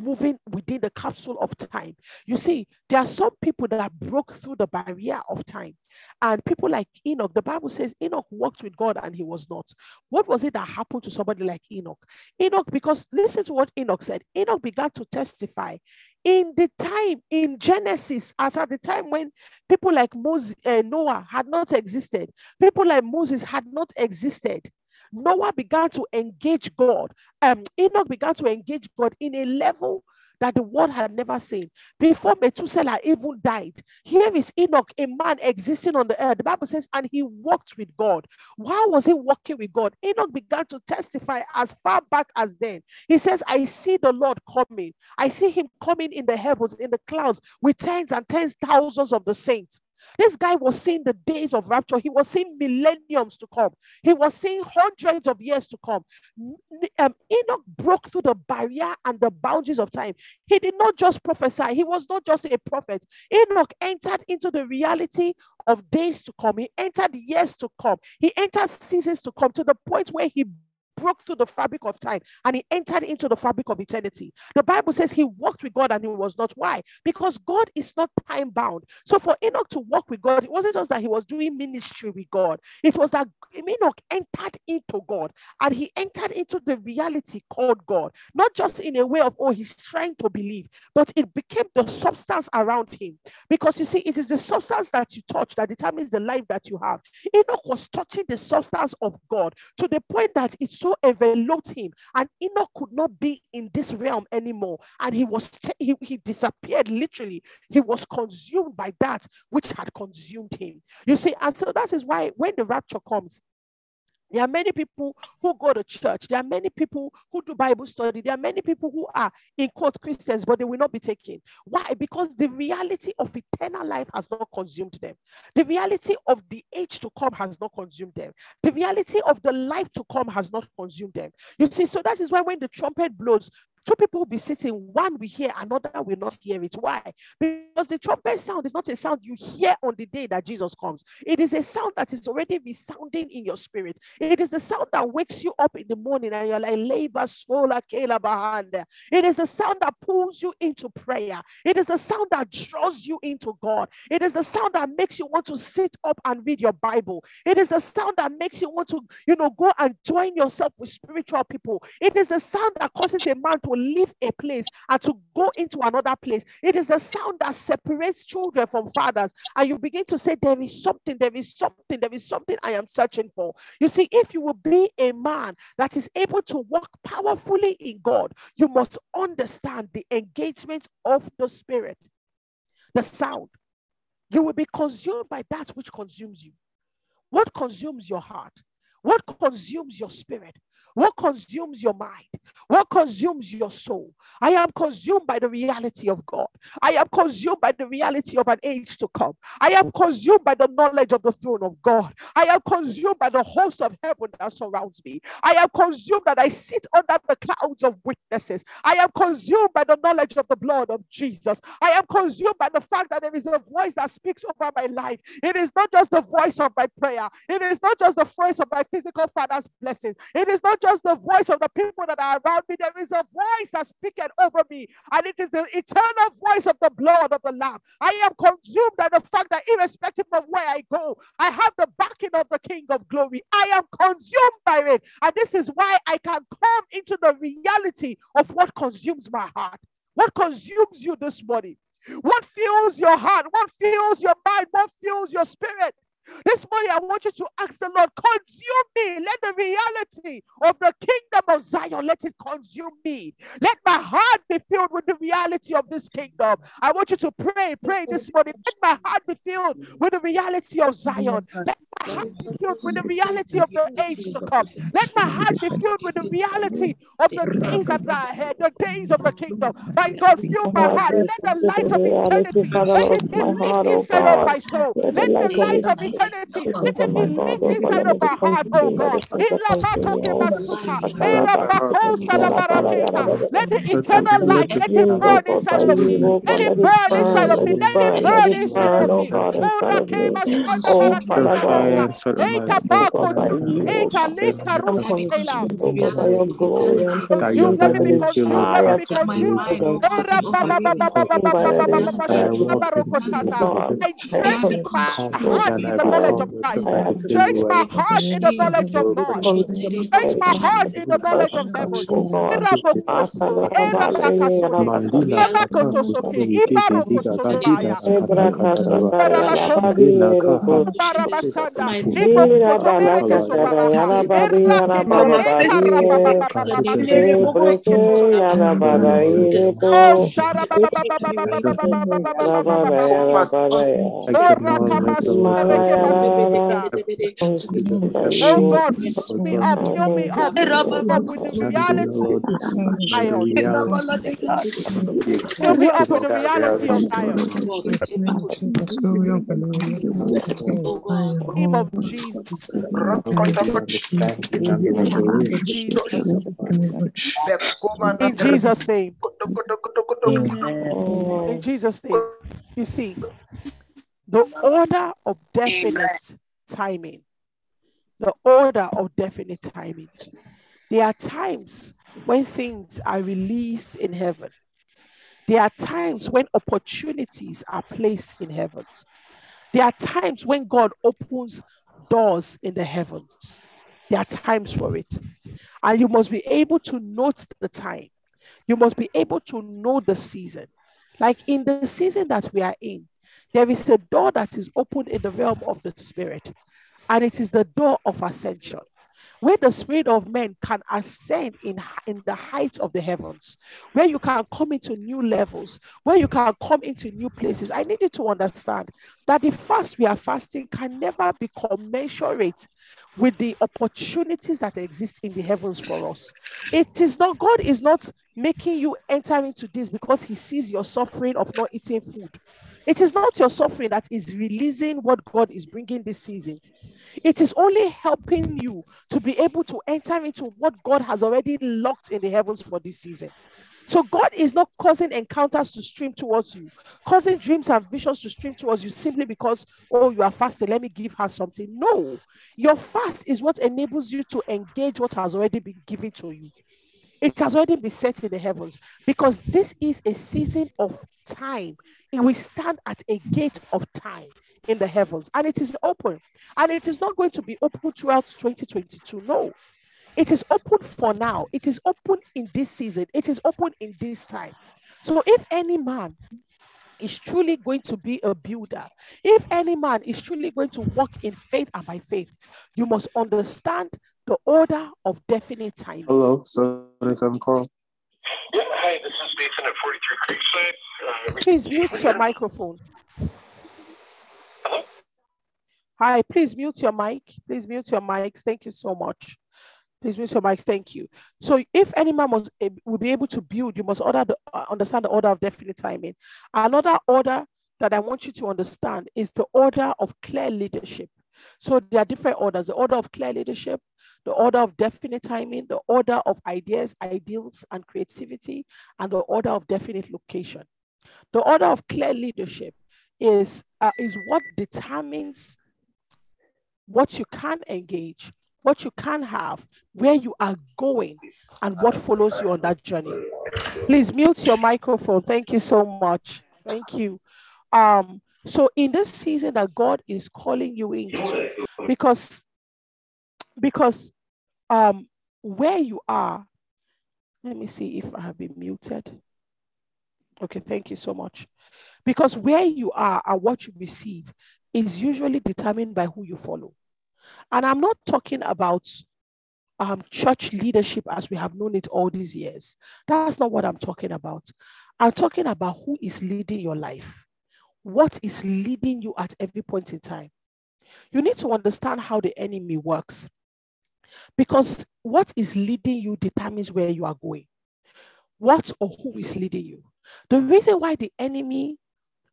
moving within the capsule of time. You see, there are some people that broke through the barrier of time. And people like Enoch, the Bible says Enoch walked with God and he was not. What was it that happened to somebody like Enoch? Enoch, because listen to what Enoch said. Enoch began to testify in the time in Genesis, at the time when people like Moses, uh, Noah had not existed, people like Moses had not existed. Noah began to engage God. Um, Enoch began to engage God in a level that the world had never seen. Before Methuselah even died, here is Enoch, a man existing on the earth. The Bible says, and he walked with God. Why was he walking with God? Enoch began to testify as far back as then. He says, I see the Lord coming. I see him coming in the heavens, in the clouds, with tens and tens thousands of the saints. This guy was seeing the days of rapture. He was seeing millenniums to come. He was seeing hundreds of years to come. Um, Enoch broke through the barrier and the boundaries of time. He did not just prophesy. He was not just a prophet. Enoch entered into the reality of days to come. He entered years to come. He entered seasons to come to the point where he broke through the fabric of time and he entered into the fabric of eternity. The Bible says he walked with God and he was not. Why? Because God is not time bound. So for Enoch to walk with God, it wasn't just that he was doing ministry with God, it was that Enoch entered into God and he entered into the reality called God, not just in a way of, oh, he's trying to believe, but it became the substance around him. Because you see, it is the substance that you touch that determines the life that you have. Enoch was touching the substance of God to the point that it's so enveloped him, and Enoch could not be in this realm anymore. And he was he, he disappeared literally. He was consumed by that which had consumed him. You see, and so that is why when the rapture comes, there are many people who go to church. There are many people who do Bible study. There are many people who are in quote Christians, but they will not be taken. Why? Because the reality of eternal life has not consumed them. The reality of the age to come has not consumed them. The reality of the life to come has not consumed them. You see, so that is why when the trumpet blows, Two people will be sitting, one will hear, another will not hear it. Why? Because the trumpet sound is not a sound you hear on the day that Jesus comes. It is a sound that is already resounding in your spirit. It is the sound that wakes you up in the morning and you're like, labor sola behind. It is the sound that pulls you into prayer. It is the sound that draws you into God. It is the sound that makes you want to sit up and read your Bible. It is the sound that makes you want to, you know, go and join yourself with spiritual people. It is the sound that causes a man to to leave a place and to go into another place. It is the sound that separates children from fathers. And you begin to say, There is something, there is something, there is something I am searching for. You see, if you will be a man that is able to walk powerfully in God, you must understand the engagement of the Spirit, the sound. You will be consumed by that which consumes you. What consumes your heart? What consumes your spirit? What consumes your mind? What consumes your soul? I am consumed by the reality of God. I am consumed by the reality of an age to come. I am consumed by the knowledge of the throne of God. I am consumed by the host of heaven that surrounds me. I am consumed that I sit under the clouds of witnesses. I am consumed by the knowledge of the blood of Jesus. I am consumed by the fact that there is a voice that speaks over my life. It is not just the voice of my prayer, it is not just the voice of my physical father's blessings, it is not just the voice of the people that are around me. There is a voice that speaks over me, and it is the eternal voice of the blood of the Lamb. I am consumed by the fact that, irrespective of where I go, I have the backing of the King of Glory. I am consumed by it, and this is why I can come into the reality of what consumes my heart. What consumes you this morning? What fuels your heart? What fuels your mind? What fuels your spirit? This morning, I want you to ask the Lord, consume me. Let the reality of the kingdom of Zion, let it consume me. Let my heart be filled with the reality of this kingdom. I want you to pray, pray this morning. Let my heart be filled with the reality of Zion. Let my heart be filled with the reality of the age to come. Let my heart be filled with the reality of the days that are ahead, the days of the kingdom. My God, fill my heart. Let the light of eternity, let it be lit inside of my soul. Let the light of eternity. Let it be lit inside of our heart, oh God. Let the eternal light, let it burn inside of me. Let it burn inside of me. Let it burn inside of me. Oh, Father God, Consume, let me be consumed, let me be consumed. I drench my heart in the knowledge of Christ. Drench my heart in the knowledge of God. Drench my heart in the knowledge of heaven. Oh God, fill me up, fill me up, up with the reality of Zion. Fill me up with the reality of Zion. Name of Jesus. In Jesus' name. In Jesus' name. You see, the order of definite timing. The order of definite timing. There are times when things are released in heaven. There are times when opportunities are placed in heavens. There are times when God opens doors in the heavens. There are times for it. And you must be able to note the time. You must be able to know the season. Like in the season that we are in, there is a door that is opened in the realm of the spirit, and it is the door of ascension where the spirit of men can ascend in, in the heights of the heavens, where you can come into new levels, where you can come into new places. I need you to understand that the fast we are fasting can never be commensurate with the opportunities that exist in the heavens for us. It is not, God is not making you enter into this because he sees your suffering of not eating food. It is not your suffering that is releasing what God is bringing this season. It is only helping you to be able to enter into what God has already locked in the heavens for this season. So God is not causing encounters to stream towards you, causing dreams and visions to stream towards you simply because, oh, you are fasting. Let me give her something. No, your fast is what enables you to engage what has already been given to you. It has already been set in the heavens because this is a season of time. We stand at a gate of time in the heavens. And it is open. And it is not going to be open throughout 2022 no. It is open for now. It is open in this season. It is open in this time. So if any man is truly going to be a builder if any man is truly going to walk in faith and by faith you must understand the order of definite time hello so i'm call Hi, this is Nathan at 43 Creekside. Uh, please mute your microphone Hi, please mute your mic. Please mute your mics. Thank you so much. Please mute your mics. Thank you. So, if any man must will be able to build, you must order the, uh, understand the order of definite timing. Another order that I want you to understand is the order of clear leadership. So there are different orders: the order of clear leadership, the order of definite timing, the order of ideas, ideals, and creativity, and the order of definite location. The order of clear leadership is uh, is what determines what you can engage, what you can have, where you are going, and what follows you on that journey. Please mute your microphone. Thank you so much. Thank you. Um, so in this season that God is calling you into, because because um where you are, let me see if I have been muted. Okay, thank you so much. Because where you are and what you receive is usually determined by who you follow. And I'm not talking about um, church leadership as we have known it all these years. That's not what I'm talking about. I'm talking about who is leading your life, what is leading you at every point in time. You need to understand how the enemy works because what is leading you determines where you are going. What or who is leading you? The reason why the enemy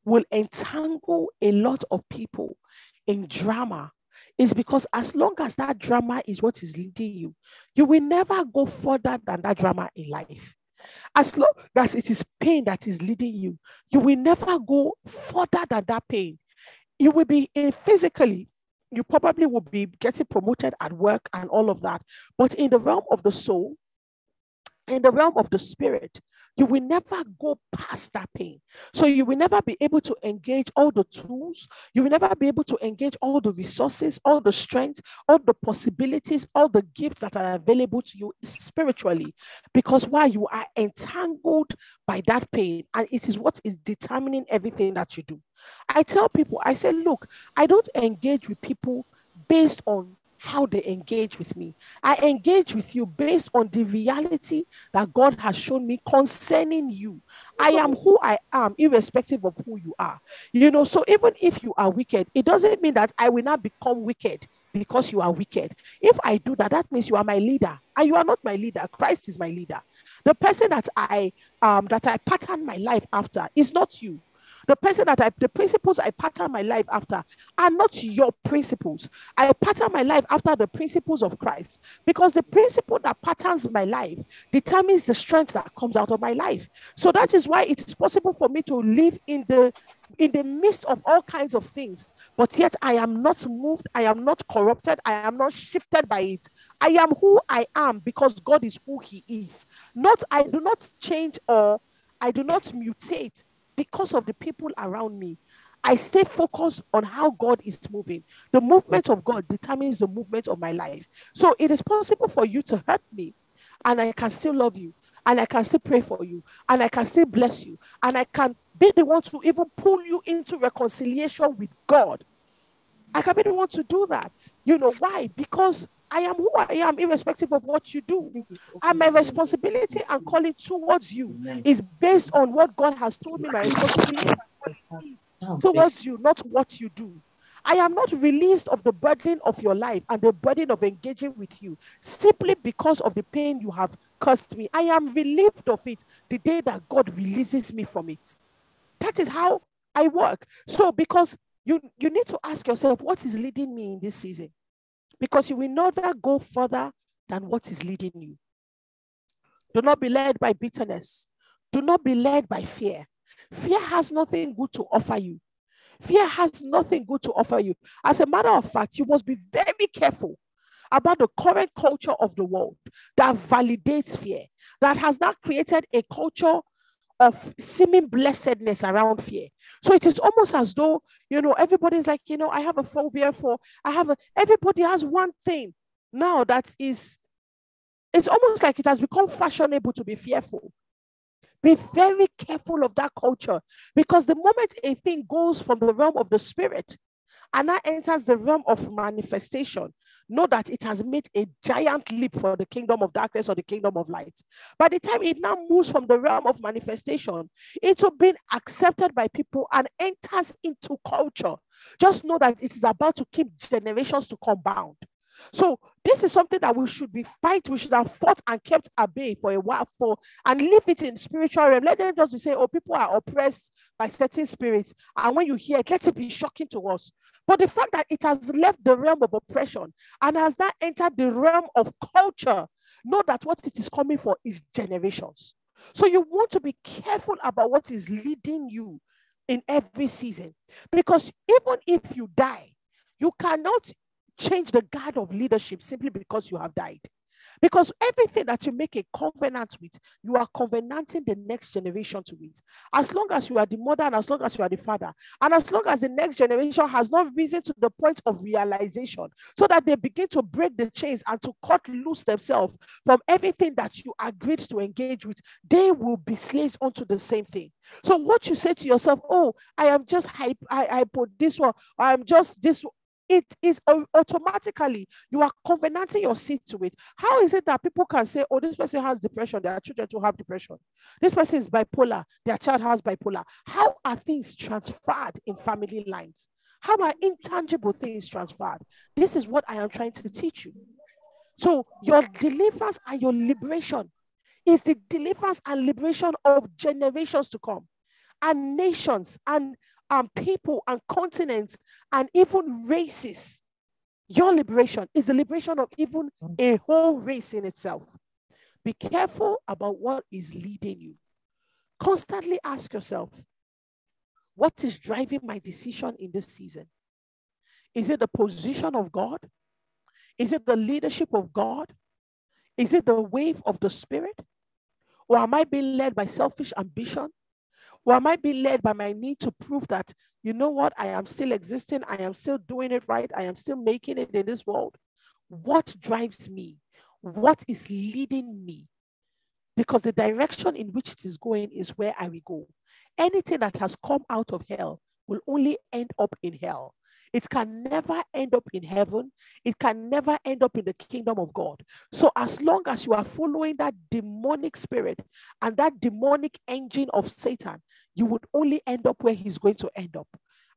will entangle a lot of people in drama is because as long as that drama is what is leading you, you will never go further than that drama in life. As long as it is pain that is leading you, you will never go further than that pain. You will be in physically, you probably will be getting promoted at work and all of that. But in the realm of the soul, in the realm of the spirit, you will never go past that pain. So you will never be able to engage all the tools. You will never be able to engage all the resources, all the strength, all the possibilities, all the gifts that are available to you spiritually. Because why you are entangled by that pain, and it is what is determining everything that you do. I tell people, I say, look, I don't engage with people based on how they engage with me. I engage with you based on the reality that God has shown me concerning you. I am who I am, irrespective of who you are. You know, so even if you are wicked, it doesn't mean that I will not become wicked because you are wicked. If I do that, that means you are my leader, and you are not my leader. Christ is my leader. The person that I um that I pattern my life after is not you. The person that I, the principles I pattern my life after are not your principles. I pattern my life after the principles of Christ because the principle that patterns my life determines the strength that comes out of my life. So that is why it is possible for me to live in the in the midst of all kinds of things, but yet I am not moved, I am not corrupted, I am not shifted by it. I am who I am because God is who He is. Not I do not change or I do not mutate because of the people around me. I stay focused on how God is moving. The movement of God determines the movement of my life. So it is possible for you to hurt me, and I can still love you, and I can still pray for you, and I can still bless you, and I can be the one to even pull you into reconciliation with God. I can be the one to do that. You know why? Because I am who I am, irrespective of what you do. And my responsibility and calling towards you is based on what God has told me my responsibility towards you, not what you do. I am not released of the burden of your life and the burden of engaging with you simply because of the pain you have caused me. I am relieved of it the day that God releases me from it. That is how I work. So, because you, you need to ask yourself, what is leading me in this season? Because you will never go further than what is leading you. Do not be led by bitterness. Do not be led by fear. Fear has nothing good to offer you. Fear has nothing good to offer you. As a matter of fact, you must be very careful about the current culture of the world that validates fear, that has not created a culture of seeming blessedness around fear. So it is almost as though, you know, everybody's like, you know, I have a phobia for, I have a, everybody has one thing now that is, it's almost like it has become fashionable to be fearful. Be very careful of that culture because the moment a thing goes from the realm of the spirit and that enters the realm of manifestation, know that it has made a giant leap for the kingdom of darkness or the kingdom of light. By the time it now moves from the realm of manifestation into being accepted by people and enters into culture, just know that it is about to keep generations to come bound. So this is something that we should be fight. We should have fought and kept at bay for a while for and leave it in spiritual realm. Let them just be saying, "Oh, people are oppressed by certain spirits," and when you hear it, let it be shocking to us. But the fact that it has left the realm of oppression and has now entered the realm of culture, know that what it is coming for is generations. So you want to be careful about what is leading you in every season, because even if you die, you cannot change the guard of leadership simply because you have died. Because everything that you make a covenant with, you are covenanting the next generation to it. As long as you are the mother and as long as you are the father, and as long as the next generation has not risen to the point of realization, so that they begin to break the chains and to cut loose themselves from everything that you agreed to engage with, they will be slaves onto the same thing. So what you say to yourself, oh, I am just hype, I, I put this one, I'm just this it is automatically you are covenanting your seed to it. How is it that people can say, oh, this person has depression, their children to have depression? This person is bipolar, their child has bipolar. How are things transferred in family lines? How are intangible things transferred? This is what I am trying to teach you. So, your deliverance and your liberation is the deliverance and liberation of generations to come and nations and and people and continents and even races. Your liberation is the liberation of even mm. a whole race in itself. Be careful about what is leading you. Constantly ask yourself, what is driving my decision in this season? Is it the position of God? Is it the leadership of God? Is it the wave of the Spirit? Or am I being led by selfish ambition? Or I being led by my need to prove that, you know what, I am still existing, I am still doing it right, I am still making it in this world? What drives me? What is leading me? Because the direction in which it is going is where I will go. Anything that has come out of hell will only end up in hell. It can never end up in heaven. It can never end up in the kingdom of God. So, as long as you are following that demonic spirit and that demonic engine of Satan, you would only end up where he's going to end up.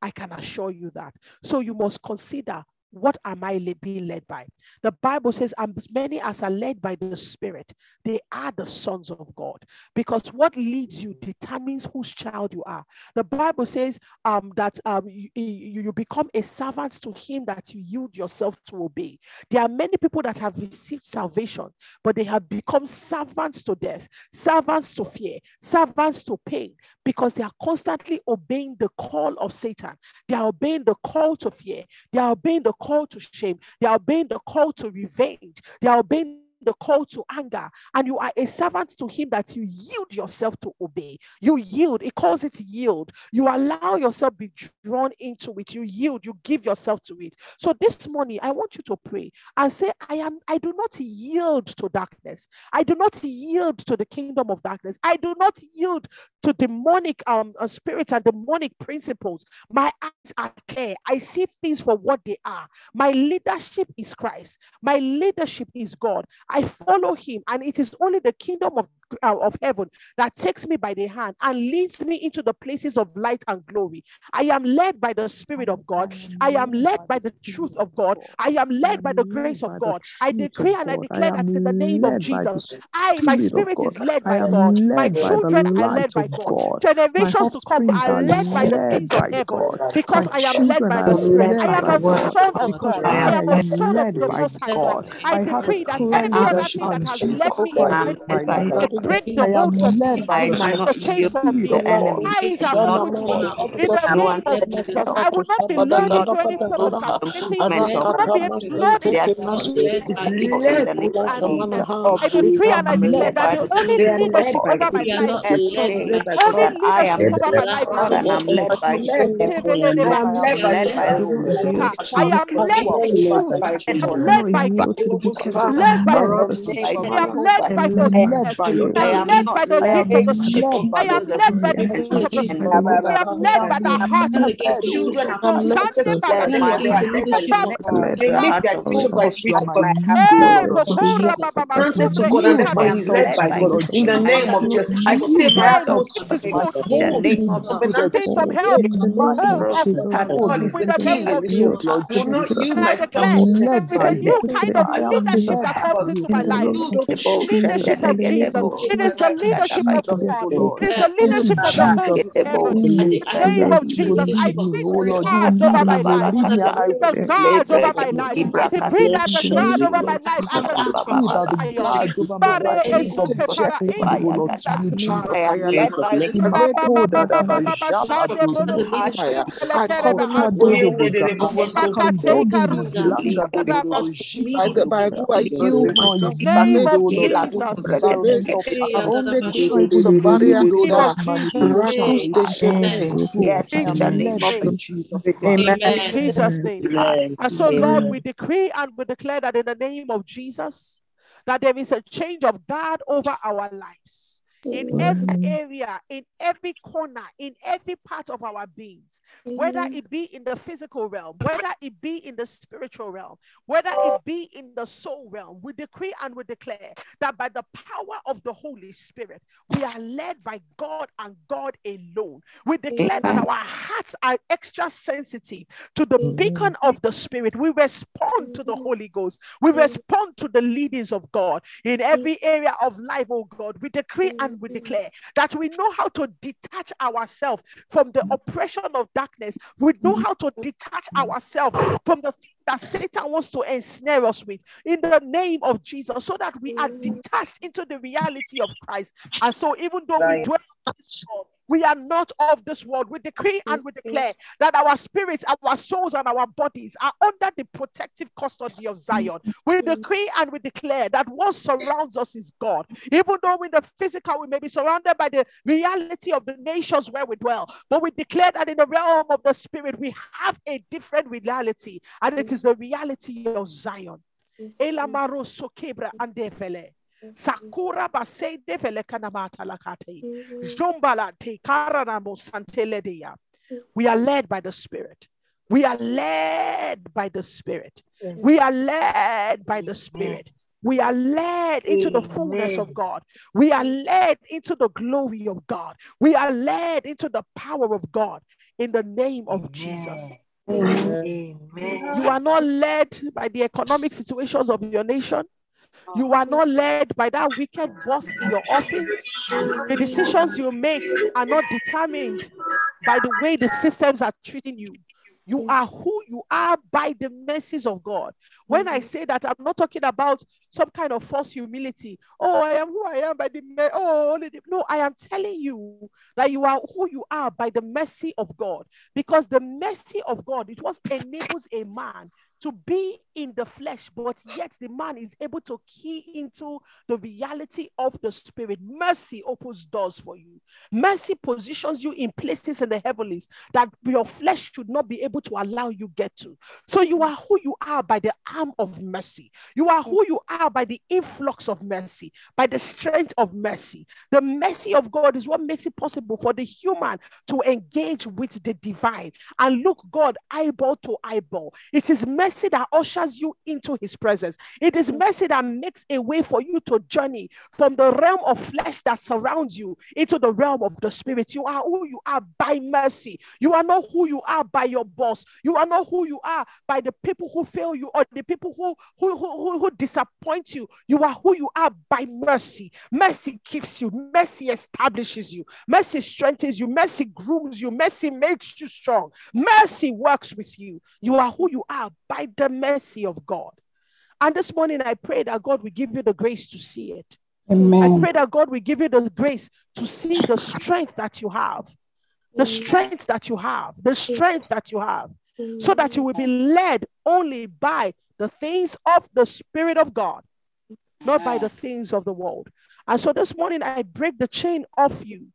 I can assure you that. So, you must consider what am I being led by? The Bible says, as many as are led by the Spirit, they are the sons of God. Because what leads you determines whose child you are. The Bible says um, that um, you, you become a servant to Him that you yield yourself to obey. There are many people that have received salvation, but they have become servants to death, servants to fear, servants to pain, because they are constantly obeying the call of Satan. They are obeying the call to fear. They are obeying the call to shame. They are obeying the call to revenge. They are obeying the call to anger and you are a servant to him that you yield yourself to obey. You yield it calls it yield. You allow yourself be drawn into it. You yield you give yourself to it. So this morning i want you to pray and say i am i do not yield to darkness. I do not yield to the kingdom of darkness. I do not yield to demonic um uh, spirits and demonic principles. My eyes are clear. I see things for what they are. My leadership is christ. My leadership is god I follow him, and it is only the kingdom of Uh, of heaven that takes me by the hand and leads me into the places of light and glory. I am led by the Spirit of God. I am led by the truth of God. I am led by the grace of God. I decree and I declare that in the name of Jesus, I, my spirit is led by God. My children are led by God. Generations to come are led by the things of heaven because I am led by the Spirit. I am a son of God. I am a son of the Most High God. I decree that every other thing that has led me into break the hold from me. I the chain from me. Eyes are open in the name of Jesus. I will not be lured into any form of captivity. I will not be lured into I decree and I declare that the only leadership over my life is only leadership over my life is and I'm led by I am led by I am led by truth. I am led by God. Led by I am led by forgiveness. I am led by the I am gift of the led Spirit. I am led by the fruit of the Spirit. I am led by the heart of God. Children are No, Sunday, led Baba, by Baba, the Baba, Lord. They make their decision by spirit of my Hey, heart. Bokora, Baba, Baba, Answer to Sunday, God and Ika, everybody is led by God. In the name of Jesus, I say Hey, myself this is by good. God. name of Covenant Things from spirit. help. God Oh, of is in the the king name in of this world. Jesus. I will not use And I myself declare for there is a new kind of I am leadership led that by comes God. into my life. Debo The leadership of Jesus. It is the leadership of the oh Lord. It is the leadership of the Holy Debo Spirit. In the name of Jesus, I take Oh the Lord, you will guards lead over me, my you will life. lead me, and I I take the guards over my life. I decree that the guard over my life are the oh Lord, Oh Lord, Name lead, name of oh of Lord, Jesus. Through the Jesus. garments of Aronde strength, kususa baria lead Name doda of without Jesus. manipulation, rakuste lead with shene. control. I In Yes, in am the led name Jesus' of in. Jesus' name. Amen. In Jesus' name. Amen. And so, Lord, we decree and we declare that in the name of Jesus, that there is a change of God over our lives. In every area, in every corner, in every part of our beings, whether it be in the physical realm, whether it be in the spiritual realm, whether it be in the soul realm, we decree and we declare that by the power of the Holy Spirit, we are led by God and God alone. We declare that our hearts are extra sensitive to the beacon of the Spirit. We respond to the Holy Ghost. We respond to the leadings of God in every area of life, oh God. We decree and we declare that we know how to detach ourselves from the mm. oppression of darkness. We know mm. how to detach ourselves from the thing that Satan wants to ensnare us with in the name of Jesus, so that we are mm. detached into the reality of Christ. And so, even though we dwell in this world, we are not of this world. We decree and we declare that our spirits, our souls, and our bodies are under the protective custody of mm. Zion. We mm. decree and we declare that what surrounds us is God. Even though in the physical we may be surrounded by the reality of the nations where we dwell, but we declare that in the realm of the spirit we have a different reality, and it is the reality of Zion. Elamaro sokebra. Sakura baseide vele kanamata lakate. Jombala te karanamo santeledia. We are led by the Spirit. We are led by the Spirit. We are led by the Spirit. We are led into the fullness of God. We are led into the glory of God. We are led into the power of God in the name of Jesus. Amen. You are not led by the economic situations of your nation. You are not led by that wicked boss in your office. The decisions you make are not determined by the way the systems are treating you. You are who you are by the mercies of God. When I say that, I'm not talking about some kind of false humility. Oh, I am who I am by the mer- oh no. I am telling you that you are who you are by the mercy of God, because the mercy of God it was enables a man to be in the flesh, but yet the man is able to key into the reality of the spirit. Mercy opens doors for you. Mercy positions you in places in the heavenlies that your flesh should not be able to allow you get to. So you are who you are by the arm of mercy. You are who you are by the influx of mercy, by the strength of mercy. The mercy of God is what makes it possible for the human to engage with the divine and look God eyeball to eyeball. It is mercy that ushers you into his presence. It is mercy that makes a way for you to journey from the realm of flesh that surrounds you into the realm of the spirit. You are who you are by mercy. You are not who you are by your boss. You are not who you are by the people who fail you or the people who, who, who, who, who disappoint you. You are who you are by mercy. Mercy keeps you, mercy establishes you, mercy strengthens you, mercy grooms you, mercy makes you strong, mercy works with you. You are who you are by the mercy of God. And this morning, I pray that God will give you the grace to see it. I pray that God will give you the grace to see the strength that you have, the mm. strength that you have, the mm. strength that you have, so mm. that you will be led only by the things of the Spirit of God, not by the things of the world. And so this morning, I break the chain off you.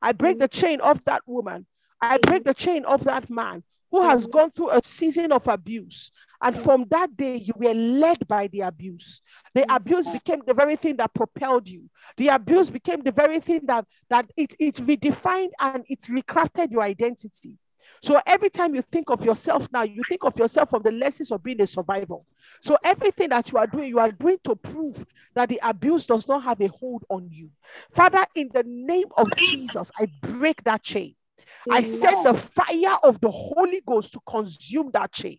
I break the chain of that woman. I break the chain of that man who has gone through a season of abuse. And from that day, you were led by the abuse. The mm. abuse became the very thing that propelled you. The abuse became the very thing that that it, it redefined and it recrafted your identity. So every time you think of yourself now, you think of yourself from the lessons of being a survivor. So everything that you are doing, you are doing to prove that the abuse does not have a hold on you. Father, in the name of Jesus, I break that chain. I send the fire of the Holy Ghost to consume that chain.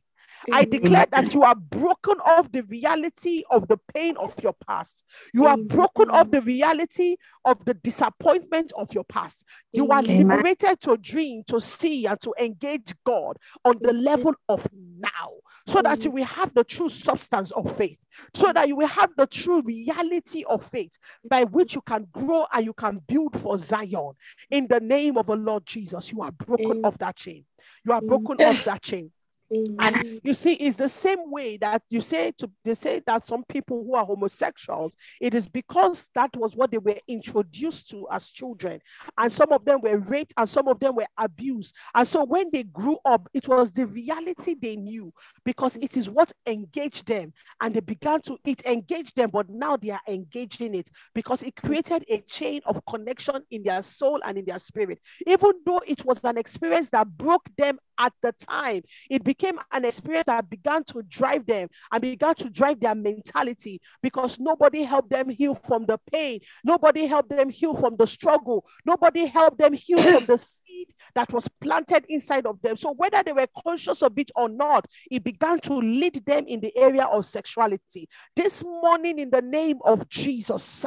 I declare that you are broken off the reality of the pain of your past. You are broken off the reality of the disappointment of your past. You are liberated to dream, to see, and to engage God on the level of now, so that you will have the true substance of faith, so that you will have the true reality of faith by which you can grow and you can build for Zion. In the name of the Lord Jesus, you are broken off that chain. You are broken off that chain. And you see, it's the same way that you say to they say that some people who are homosexuals, it is because that was what they were introduced to as children. And some of them were raped and some of them were abused. And so when they grew up, it was the reality they knew because it is what engaged them. And they began to it engaged them, but now they are engaging it because it created a chain of connection in their soul and in their spirit. Even though it was an experience that broke them at the time, it became an experience that began to drive them and began to drive their mentality because nobody helped them heal from the pain. Nobody helped them heal from the struggle. Nobody helped them heal from the seed that was planted inside of them. So, whether they were conscious of it or not, it began to lead them in the area of sexuality. This morning, in the name of Jesus.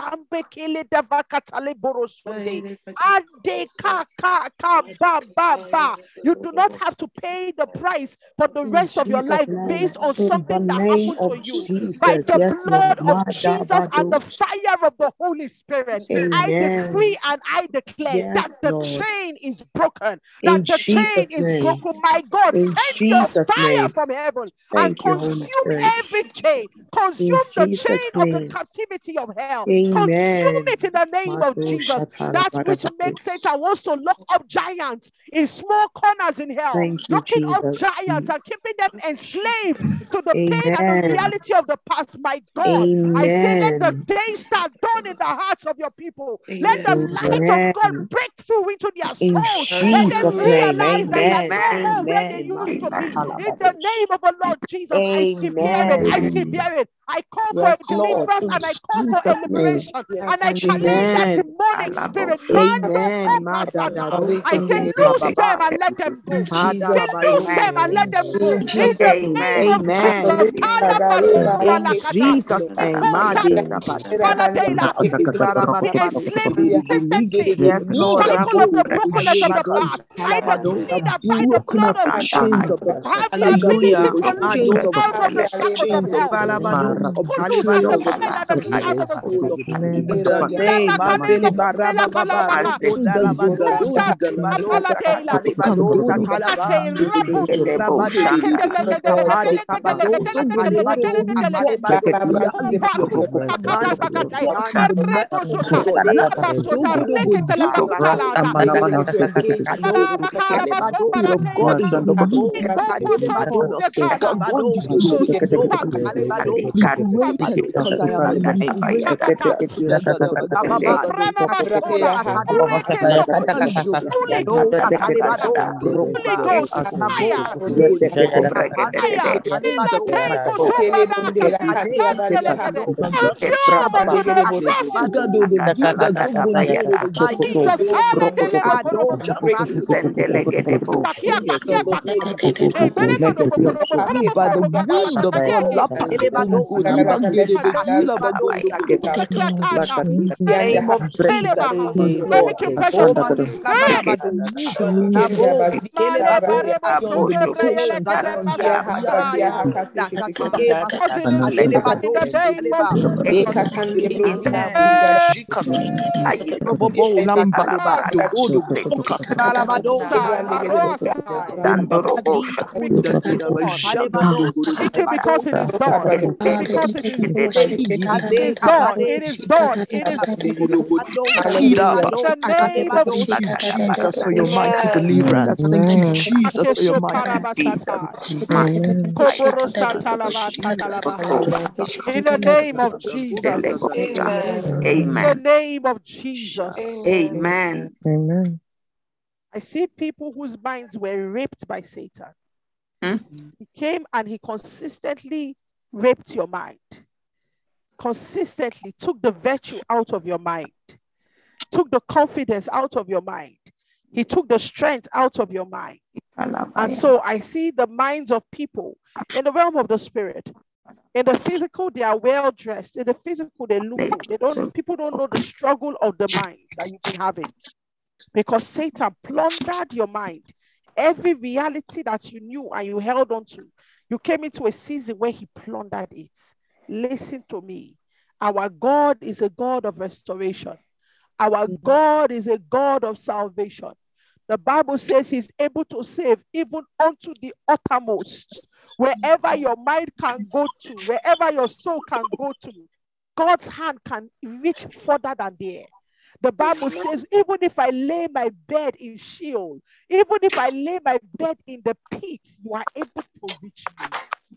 You do not have to pay the price for the rest of your life based on In something that happened to you. By the blood of Jesus and the fire of the Holy Spirit, I decree and I declare that the chain is broken, In that the chain Jesus' is broken. My God, In send your fire name. from heaven and Thank Holy consume every chain, consume In the chain Jesus' of the captivity of hell, consume it in the name of Jesus. That which makes Satan wants to lock up giants in small corners in hell, Thank you, locking up giants and keeping them enslaved to the pain and the reality of the past. My God, I say, let the Amen. day start dawn in the hearts of your people. Let the light of God break through into their In souls. Let them Jesus' name. realize that they are Amen. no where they Amen. used to be. In the name of the Lord Jesus, I see Spirit. I see Amen. Spirit. I call for Yes, Lord. deliverance and I call for Jesus' a name. liberation. And I challenge that Amen. demonic spirit. Amen. Mando kopasada. I say, loose them and let them go. Say, loose them and let them go. In In Jesus' the name. name of Amen. Jesus. Kaya batundu In balakata. Jesus' name. Ekosade. Madesapata. Balatela. To be enslaved persistently. Yes, The Lord. cycle of the Rabo. brokenness of the Alebado. past. I Talabados. decree that by the blood of Jesus, I have the ability Hallelujah. to leap Mado. out of the shackles of hell. Balabados. Who loose a Halibados. feather that flee out of the snare. Jesus' name. Mazele baraba baba. Kodalabado. Talibado. Sakatalibado. Satalaba. Ate rapo Rabade. Hadi kabado. Sotalebado. Satalebado. Mandi. Mandi. Kole. God is moving Talebado. Satalebado. No. Talebado. because I am liberated. Baba. No. Satalebado. Holy Ghost fire, fire in the temple, so consume unto the trust. Jesus, Katia, katia, pakata. Eh, bele kodo boko do boko do By the do boko do wind of God, do. Lapa, Libangere, Badondo, Krakata. name of Ele Jesus. maha. Yes, Let me keep Oh, precious Thank moments. Mandis Hey! Kadalabado. Nabo, Jesus. Sikele Male Bado, barebo sunde breyele kere Zakatia, basataya. Zakatale, Because it is written in the name of Jesus. Amen. Hey! Robobo, Lamba, Dodo, Dodo, Thank you because it is done. Because it is finished. It is done. It is done. It is in the name of Jesus, for your mighty deliverance. Thank you, Jesus, for your mighty In the name of Jesus. In Amen. the name of Jesus. Amen. Amen. I see people whose minds were raped by Satan. Hmm? He came and he consistently raped your mind, consistently took the virtue out of your mind, took the confidence out of your mind. He took the strength out of your mind. And so I see the minds of people in the realm of the spirit. In the physical, they are well dressed. In the physical, they look. They don't people don't know the struggle of the mind that you've been having. Because Satan plundered your mind. Every reality that you knew and you held on to, you came into a season where he plundered it. Listen to me. Our God is a God of restoration. Our mm. God is a God of salvation. The Bible says he's able to save even unto the uttermost. Wherever mm. your mind can go to, wherever your soul can go to, God's hand can reach further than there. The Bible says, even if I lay my bed in Sheol, even if I lay my bed in the pit, you are able to reach me.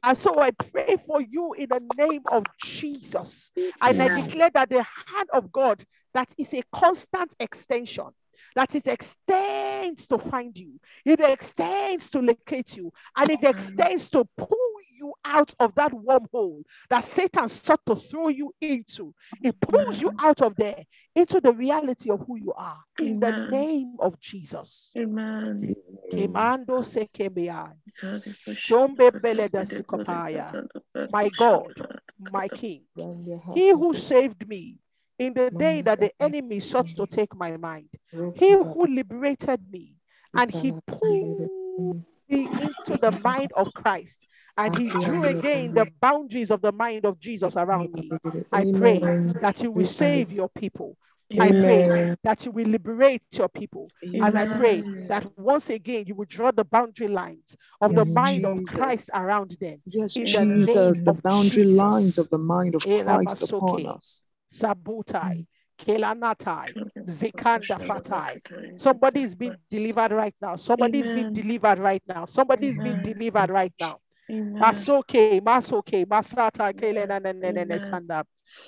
And so I pray for you in the name of Jesus. And I declare that the hand of God that is a constant extension, that it extends to find you, it extends to locate you, and it extends to pull you out of that wormhole that Satan sought to throw you into. It pulls you out of there into the reality of who you are in the name of Jesus. Amen. Kemando sekemea. Jombe beleda sikopaya. My God, my King, he who saved me in the day that the enemy sought to take my mind, he who liberated me and he pulled me into the mind of Christ and he drew again the boundaries of the mind of Jesus around me. I pray that you will save your people. I pray that you will liberate your people. And I pray that once again you will draw the boundary lines of Yes, the mind of Christ around them. Yes, Jesus, the boundary lines of the mind of Christ upon us. Sabutai, Kelanatai, Zikanda Fatai. Somebody is being delivered right now. Somebody is being Amen. delivered right now. Somebody is being Amen. delivered right now. Amen. Masoke, masoke, masata, kelena, ne, ne, ne, ne, Amen. sanda.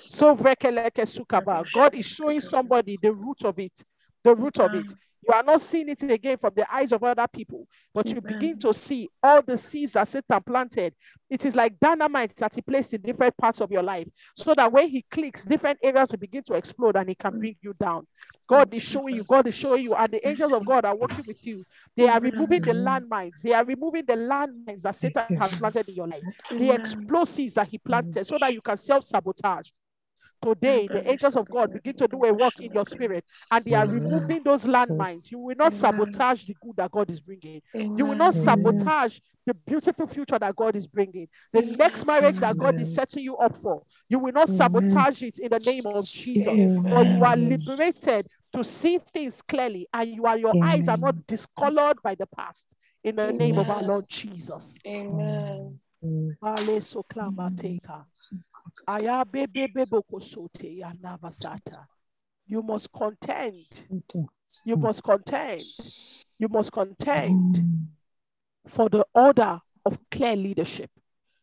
So vrekeleke sukaba. God is showing somebody the root of it, the root of it. You are not seeing it again from the eyes of other people, but you begin to see all the seeds that Satan planted. It is like dynamite that he placed in different parts of your life, so that when he clicks, different areas will begin to explode and he can bring you down. God is showing you, God is showing you, and the angels of God are working with you. They are removing the landmines, they are removing the landmines that Satan has planted in your life, the explosives that he planted, so that you can self sabotage. Today, the angels of God begin to do a work in your spirit, and they are removing those landmines. You will not sabotage the good that God is bringing. You will not sabotage the beautiful future that God is bringing. The next marriage that God is setting you up for, you will not sabotage it in the name of Jesus. But you are liberated to see things clearly, and you are your eyes are not discolored by the past. In the name of our Lord Jesus. Amen. Ale You must contend. You must contend. You must contend for the order of clear leadership,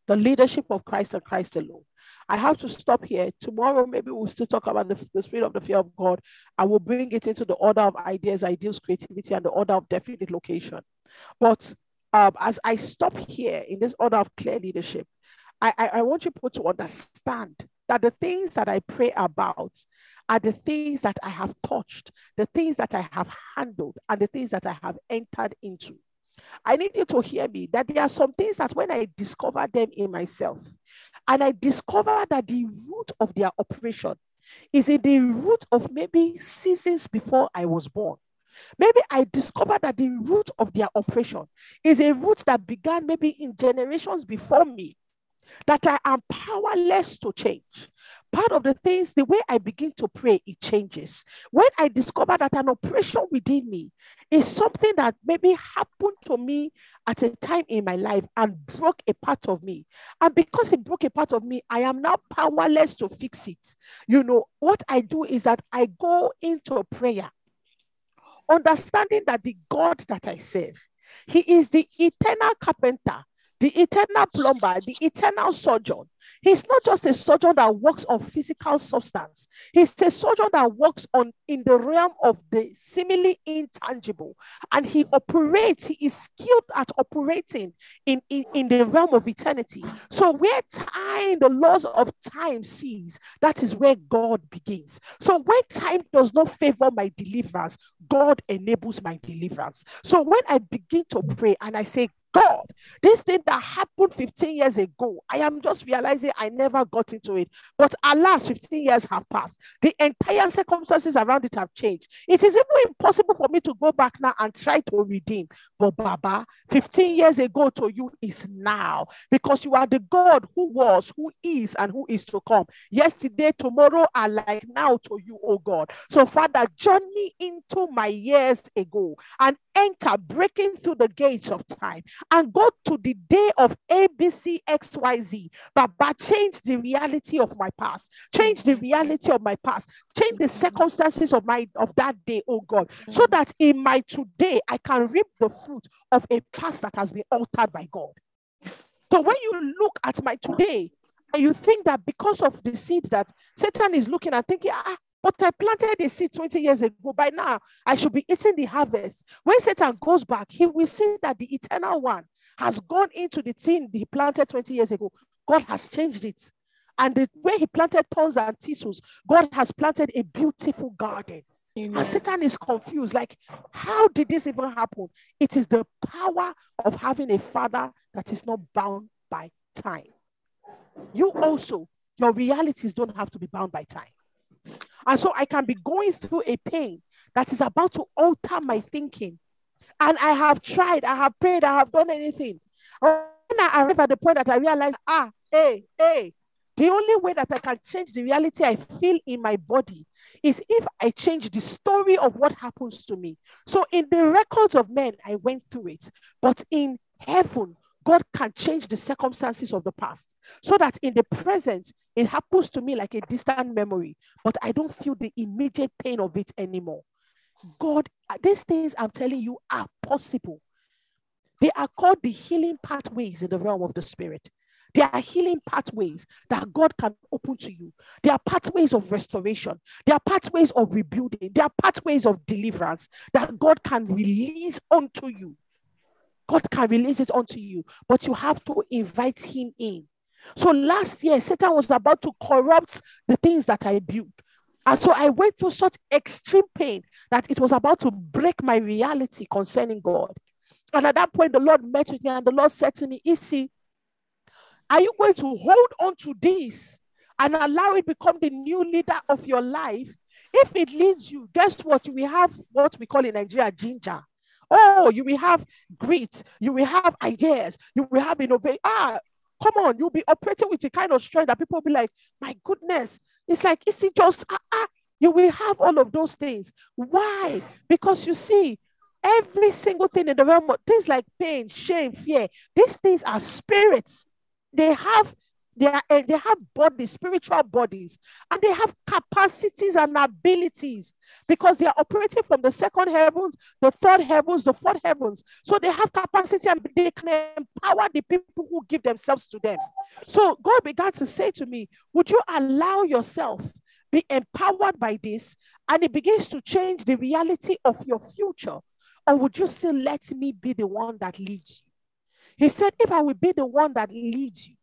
the leadership of Christ and Christ alone. I have to stop here. Tomorrow, maybe we'll still talk about the, the spirit of the fear of God. I will bring it into the order of ideas, ideals, creativity, and the order of definite location. But um, as I stop here in this order of clear leadership, I, I, you people to understand that the things that I pray about are the things that I have touched, the things that I have handled, and the things that I have entered into. I need you to hear me that there are some things that when I discover them in myself, and I discover that the root of their operation is in the root of maybe seasons before I was born. Maybe I discovered that the root of their operation is a root that began maybe in generations before me. That I am powerless to change. Part of the things, the way I begin to pray, it changes. When I discover that an oppression within me is something that maybe happened to me at a time in my life and broke a part of me. And because it broke a part of me, I am now powerless to fix it. You know, what I do is that I go into prayer, understanding that the God that I serve, He is the eternal carpenter the eternal plumber, the eternal surgeon. He's not just a surgeon that works on physical substance. He's a surgeon that works on in the realm of the seemingly intangible. And he operates, he is skilled at operating in, in, in the realm of eternity. So where time, the laws of time sees, that is where God begins. So when time does not favor my deliverance, God enables my deliverance. So when I begin to pray and I say, God, this thing that happened 15 years ago, I am just realizing I never got into it. But alas, 15 years have passed. The entire circumstances around it have changed. It is even impossible for me to go back now and try to redeem. But Baba, 15 years ago to you is now because you are the God who was, who is, and who is to come. Yesterday, tomorrow are like now to you, oh God. So, Father, journey into my years ago and enter breaking through the gates of time and go to the day of ABCXYZ. But Baba, change the reality of my past, change the reality of my past, change the circumstances of my of that day, oh God, so that in my today I can reap the fruit of a past that has been altered by God. So when you look at my today, and you think that because of the seed that Satan is looking and thinking, ah, but I planted a seed 20 years ago. By now, I should be eating the harvest. When Satan goes back, he will see that the eternal one has gone into the thing he planted 20 years ago. God has changed it. And the way he planted thorns and thistles, God has planted a beautiful garden. Amen. And Satan is confused. Like, how did this even happen? It is the power of having a father that is not bound by time. You also, your realities don't have to be bound by time. And so I can be going through a pain that is about to alter my thinking. And I have tried, I have prayed, I have done anything. When I arrive at the point that I realize, ah, hey, hey, the only way that I can change the reality I feel in my body is if I change the story of what happens to me. So, in the records of men, I went through it, but in heaven, God can change the circumstances of the past so that in the present, it happens to me like a distant memory, but I don't feel the immediate pain of it anymore. God, these things I'm telling you are possible. They are called the healing pathways in the realm of the spirit. There are healing pathways that God can open to you. There are pathways of restoration. There are pathways of rebuilding. There are pathways of deliverance that God can release onto you. God can release it onto you, but you have to invite Him in. So last year, Satan was about to corrupt the things that I built. And so I went through such extreme pain that it was about to break my reality concerning God. And at that point, the Lord met with me, and the Lord said to me, Issy, are you going to hold on to this and allow it become the new leader of your life? If it leads you, guess what? We have what we call in Nigeria ginger. Oh, you will have grit, you will have ideas, you will have innovation. Ah, come on, you'll be operating with the kind of strength that people will be like, my goodness, it's like, is it just ah, ah? You will have all of those things. Why? Because you see, every single thing in the realm of things like pain, shame, fear, these things are spirits. They have they, are, eh, they have bodies, spiritual bodies, and they have capacities and abilities because they are operating from the second heavens, the third heavens, the fourth heavens. So they have capacity and they can empower the people who give themselves to them. So God began to say to me, Would you allow yourself be empowered by this? And it begins to change the reality of your future. Or would you still let me be the one that leads you? He said, If I will be the one that leads you,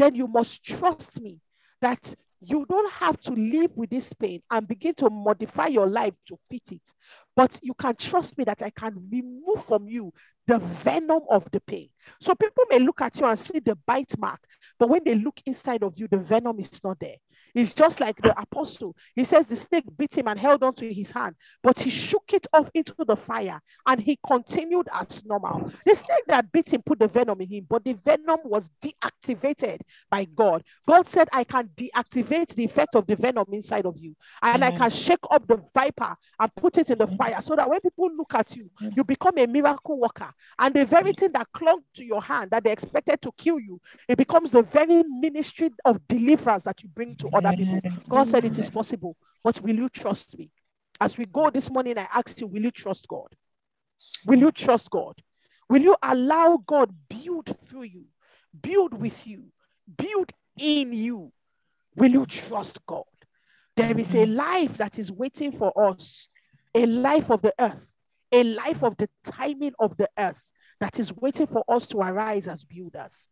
then you must trust me that you don't have to live with this pain and begin to modify your life to fit it. But you can trust me that I can remove from you the venom of the pain. So people may look at you and see the bite mark, but when they look inside of you, the venom is not there. It's just like the apostle. He says the snake bit him and held on to his hand, but he shook it off into the fire and he continued as normal. The snake that bit him put the venom in him, but the venom was deactivated by God. God said, I can deactivate the effect of the venom inside of you, and I can shake up the viper and put it in the fire so that when people look at you, you become a miracle worker. And the very thing that clung to your hand that they expected to kill you, it becomes the very ministry of deliverance that you bring to other people. God said it is possible, but will you trust me? As we go this morning, I ask you, will you trust God? Will you trust God? Will you allow God build through you, build with you, build in you? Will you trust God? There is a life that is waiting for us, a life of the earth, a life of the timing of the earth that is waiting for us to arise as builders,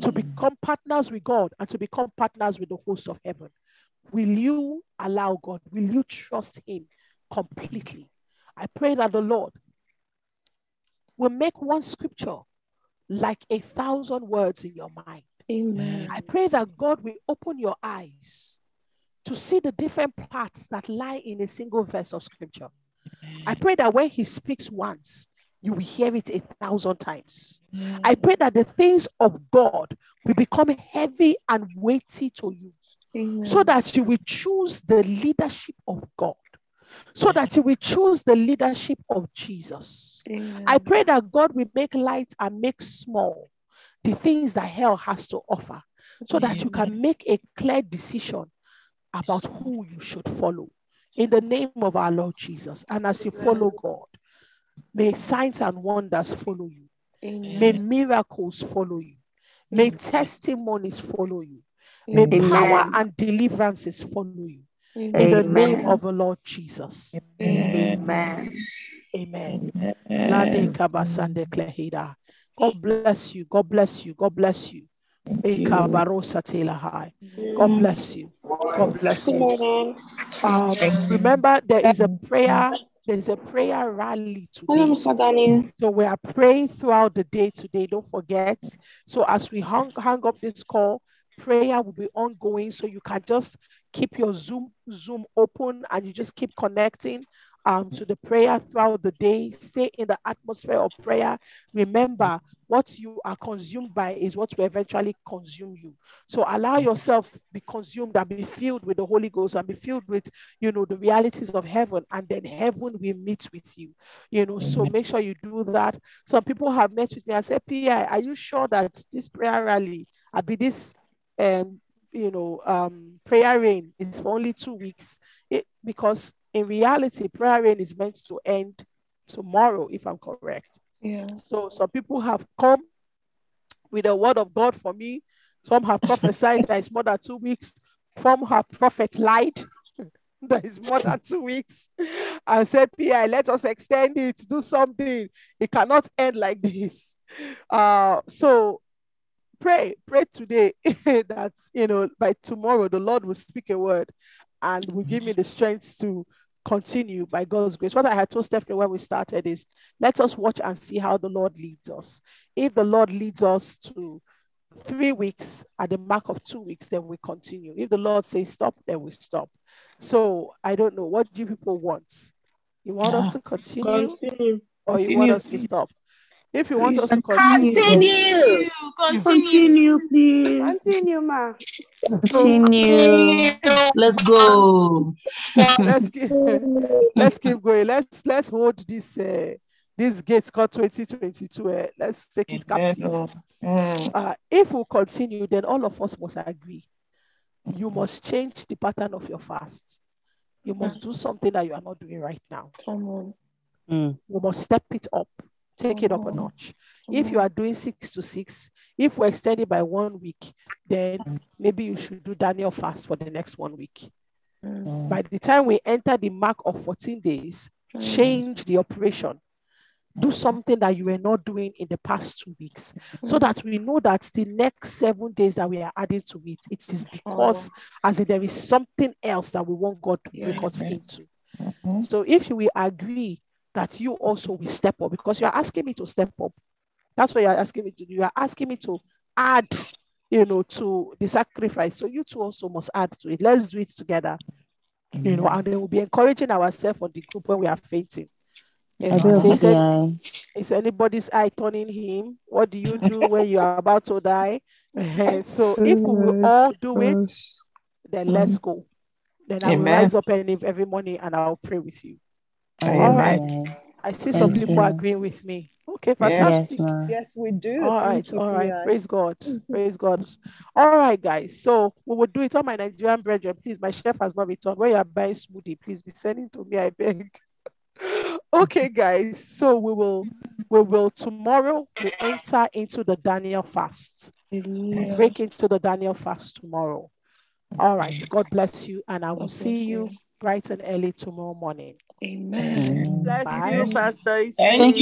to become partners with God and to become partners with the host of heaven. Will you allow God? Will you trust Him completely? I pray that the Lord will make one scripture like a thousand words in your mind. Amen. I pray that God will open your eyes to see the different parts that lie in a single verse of scripture. I pray that when He speaks once, you will hear it a thousand times. Mm. I pray that the things of God will become heavy and weighty to you Amen. so that you will choose the leadership of God, so that you will choose the leadership of Jesus. Amen. I pray that God will make light and make small the things that hell has to offer, so that you can make a clear decision about who you should follow. In the name of our Lord Jesus. And as you follow God, may signs and wonders follow you. May miracles follow you. May testimonies follow you. May Amen. power Amen. and deliverances follow you. In the name of the Lord Jesus. Amen. Amen. Lade kabasande klehida. God bless you. God bless you. God bless you. Ekabarosa telahai. God bless you. God bless you. Um, remember, there is a prayer. There is a prayer rally Hello. Mr. Gani. So we are praying throughout the day today. Don't forget. So as we hang, hang up this call, prayer will be ongoing. So you can just keep your Zoom Zoom open and you just keep connecting um, to the prayer throughout the day. Stay in the atmosphere of prayer. Remember, what you are consumed by is what will eventually consume you. So allow yourself be consumed and be filled with the Holy Ghost and be filled with, you know, the realities of heaven, and then heaven will meet with you. You know, so make sure you do that. Some people have met with me and said, "Pi, are you sure that this prayer rally, I be this, um, you know, um, prayer rain is for only two weeks?" It, because in reality, prayer rain is meant to end tomorrow, if I'm correct. Yeah. So some people have come with a word of God for me. Some have prophesied that it's more than two weeks. Some have prophet lied <laughs> that is more than two weeks. And said, PI, let us extend it, do something. It cannot end like this. Uh, so pray, pray today <laughs> that you know by tomorrow the Lord will speak a word and will give me the strength to continue by God's grace. What I had told Stephanie when we started is let us watch and see how the Lord leads us. If the Lord leads us to three weeks at the mark of two weeks, then we continue. If the Lord says stop, then we stop. So I don't know. What do you people want? You want us ah, to continue, Continue. or you want us to stop? If you want us to Continue. continue, Continue, please. Continue, ma. Continue. Let's go. let's keep let's keep going. Let's let's hold this uh, this gate called 2022. Uh, let's take it captive. Uh, if we continue, then all of us must agree. You must change the pattern of your fast. You must do something that you are not doing right now. Come on. We must step it up, take it up a notch. If you are doing six to six, if we extend it by one week, then maybe you should do Daniel fast for the next one week. By the time we enter the mark of 14 days, change the operation. Do something that you were not doing in the past two weeks so that we know that the next seven days that we are adding to it, it is because as there is something else that we want God to bring us into. So if we agree that you also will step up, because you are asking me to step up. That's what you are asking me to do. You are asking me to add you know, to the sacrifice. So you two also must add to it. Let's do it together, you know, and then we'll be encouraging ourselves on the group when we are fainting. You I know, will. say, is, Yeah. is anybody's eye turning him? What do you do when you are about to die? <laughs> so if we will all do it, then let's go. Then I will Amen. rise up and every morning and I'll pray with you. Amen. All right. I see some people you. agreeing with me. Okay, fantastic. Yes. Yes, we do. All right, Thank all right. Praise God. <laughs> Praise God. All right, guys. So we will do it on my Nigerian brethren. Please, my chef has not returned. When you are buying smoothie, please be sending to me, I beg. <laughs> okay, guys. So we will we will tomorrow we enter into the Daniel fast. Hallelujah. Break into the Daniel fast tomorrow. All right. God bless you, and I will God see you you. Bright and early tomorrow morning. Amen. Amen. Bless Bye. you, Pastor. Thank